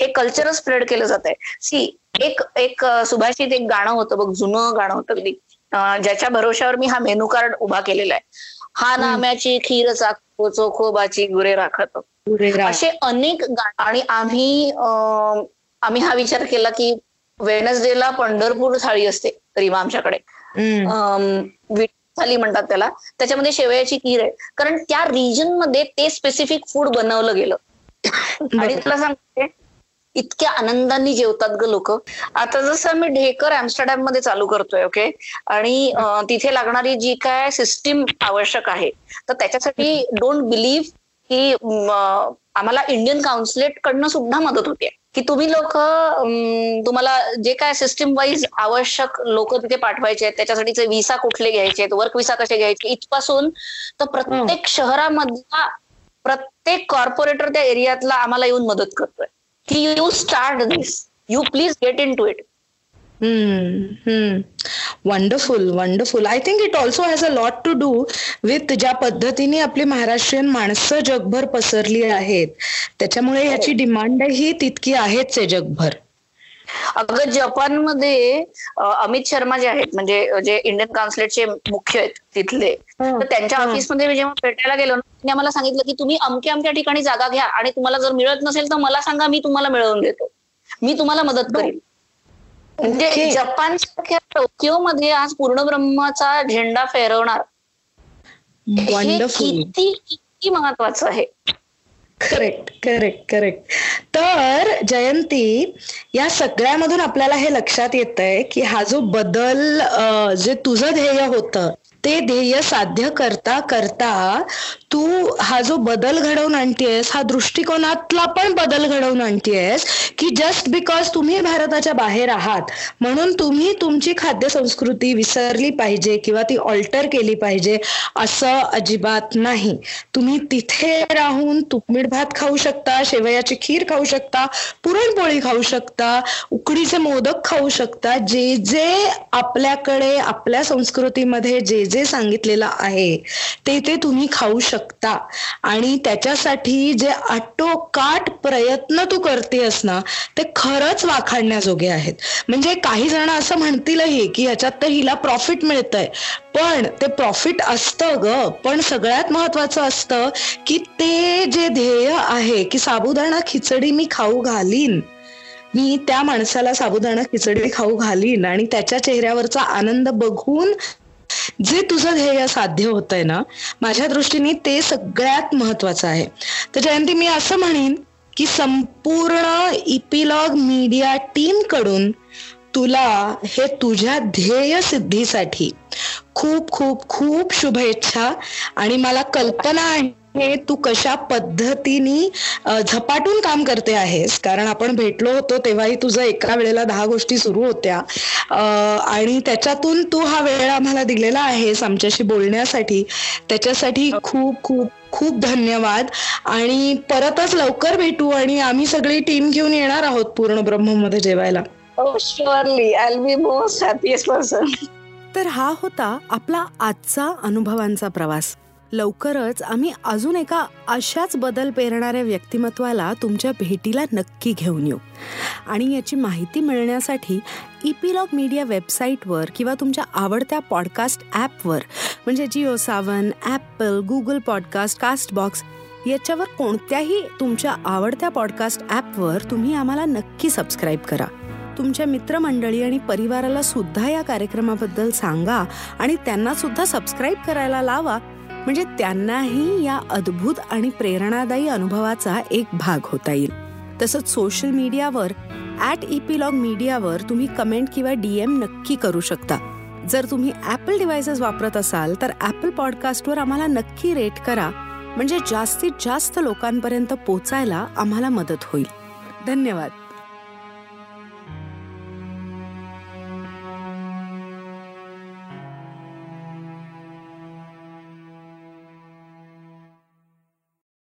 हे कल्चर स्प्रेड केलं जात आहे सी एक एक सुभाषित एक गाणं होतं बघ जुनं गाणं होतं अगदी. ज्याच्या भरोशावर मी हा मेनू कार्ड उभा केलेला आहे. हा नाम्याची खीर चाको चोखोबाची गुरे राखत. असे अनेक आणि आम्ही आम्ही हा विचार केला की वेनसडेला पंढरपूर थाळी असते रीमा आमच्याकडे. थाली म्हणतात त्याला. त्याच्यामध्ये शेवयाची खीर आहे. कारण त्या रिजनमध्ये ते स्पेसिफिक फूड बनवलं गेलं. आणि तुला सांगते इतक्या आनंदाने जेवतात ग लोक. आता जसं मी ढेकर अॅम्स्टरडॅममध्ये चालू करतोय ओके? आणि तिथे लागणारी जी काय सिस्टीम आवश्यक आहे तर त्याच्यासाठी डोंट बिलीव्ह की आम्हाला इंडियन काउन्सिलेट कडनं सुद्धा मदत होते की तुम्ही लोक तुम्हाला जे काय सिस्टीम वाईज आवश्यक लोक तिथे पाठवायचे आहेत त्याच्यासाठीचे विसा कुठले घ्यायचे आहेत वर्क विसा कसे घ्यायचे इथपासून तर प्रत्येक शहरामधला प्रत्येक कॉर्पोरेटर त्या एरियातला आम्हाला येऊन मदत करतोय. की you start this you please get into it wonderful wonderful I think it also has a lot to do with ज्या पद्धतीने आपली महाराष्ट्रीयन माणसं जगभर पसरली आहेत. त्याच्यामुळे याची डिमांडही तितकी आहेच आहे जगभर. अगं जपानमध्ये अमित शर्मा जे आहेत म्हणजे जे इंडियन काउन्सिलेटचे मुख्य आहेत तिथले तर त्यांच्या ऑफिसमध्ये जेव्हा भेटायला गेलो ना त्यांनी आम्हाला सांगितलं की तुम्ही अमक्या अमक्या ठिकाणी जागा घ्या आणि तुम्हाला जर मिळत नसेल तर मला सांगा मी तुम्हाला मिळवून देतो. मी तुम्हाला मदत करेन. म्हणजे जपान सारख्या टोकियो मध्ये आज पूर्ण ब्रह्माचा झेंडा फेरवणार. किती किती महत्वाचं आहे. करेक्ट करेक्ट करेक्ट तर जयंती या सगळ्यामधून आपल्याला हे लक्षात येत आहे की हा जो बदल जे तुझं ध्येय होतं ते ध्येय साध्य करता करता तू हा जो बदल घडवून आणतेस हा दृष्टिकोनातला पण बदल घडवून आणतेस की जस्ट बिकॉज तुम्ही भारताच्या बाहेर आहात म्हणून तुम्ही तुमची खाद्य संस्कृती विसरली पाहिजे किंवा ती ऑल्टर केली पाहिजे असं अजिबात नाही. तुम्ही तिथे राहून तुपमीठ भात खाऊ शकता शेवयाची खीर खाऊ शकता पुरणपोळी खाऊ शकता उकडीचे मोदक खाऊ शकता जे जे आपल्याकडे आपल्या संस्कृतीमध्ये जे जे सांगितलेलं आहे ते ते तुम्ही खाऊ शकता. आणि त्याच्यासाठी जे आटोकाट प्रयत्न तू करतेस ना ते खरंच वाखाणण्याजोगे आहेत. म्हणजे काही जण असं म्हणतीलही की ह्याच्यात तर हिला प्रॉफिट मिळतंय. पण ते प्रॉफिट असतं ग. पण सगळ्यात महत्वाचं असतं की ते जे ध्येय आहे की साबुदाणा खिचडी मी खाऊ घालीन. मी त्या माणसाला साबुदाणा खिचडी खाऊ घालीन आणि त्याच्या चेहऱ्यावरचा आनंद बघून जे तुझं ध्येय साध्य होत आहे ना माझ्या दृष्टीने ते सगळ्यात महत्वाचं आहे. तर जयंती मी असं म्हणेन की संपूर्ण इपिलॉग मीडिया टीमकडून तुला हे तुझ्या ध्येय सिद्धीसाठी खूप खूप खूप शुभेच्छा आणि मला कल्पना आहे हे तू कशा पद्धतीने झपाटून काम करते आहेस? कारण आपण भेटलो होतो तेव्हाही तुझं एका वेळेला दहा गोष्टी सुरू होत्या. आणि त्याच्यातून तू हा वेळ आम्हाला दिलेला आहेस आमच्याशी बोलण्यासाठी. त्याच्यासाठी खूप खूप खूप धन्यवाद. आणि परतच लवकर भेटू आणि आम्ही सगळी टीम घेऊन येणार आहोत पूर्ण ब्रह्ममध्ये जेवायला तर हा होता आपला आजचा अनुभवांचा प्रवास. लवकरच आम्ही अजून एका अशाच बदल पेरणाऱ्या व्यक्तिमत्वाला तुमच्या भेटीला नक्की घेऊन येऊ. आणि याची माहिती मिळण्यासाठी इपिलॉग मीडिया वेबसाईटवर किंवा तुमच्या आवडत्या पॉडकास्ट ॲपवर म्हणजे Jio Saavn Apple Google podcast Castbox याच्यावर कोणत्याही तुमच्या आवडत्या पॉडकास्ट ॲपवर तुम्ही आम्हाला नक्की सबस्क्राईब करा. तुमच्या मित्रमंडळी आणि परिवाराला सुद्धा या कार्यक्रमाबद्दल सांगा आणि त्यांना सुद्धा सबस्क्राईब करायला लावा. म्हणजे त्यांनाही या अद्भुत आणि प्रेरणादायी अनुभवाचा एक भाग होता येईल. तसंच सोशल मीडियावर ॲट इपिलॉग मीडियावर तुम्ही कमेंट किंवा डीएम नक्की करू शकता. जर तुम्ही ॲपल डिव्हायसेस वापरत असाल तर ॲपल पॉडकास्टवर आम्हाला नक्की रेट करा. म्हणजे जास्तीत जास्त लोकांपर्यंत पोचायला आम्हाला मदत होईल. धन्यवाद.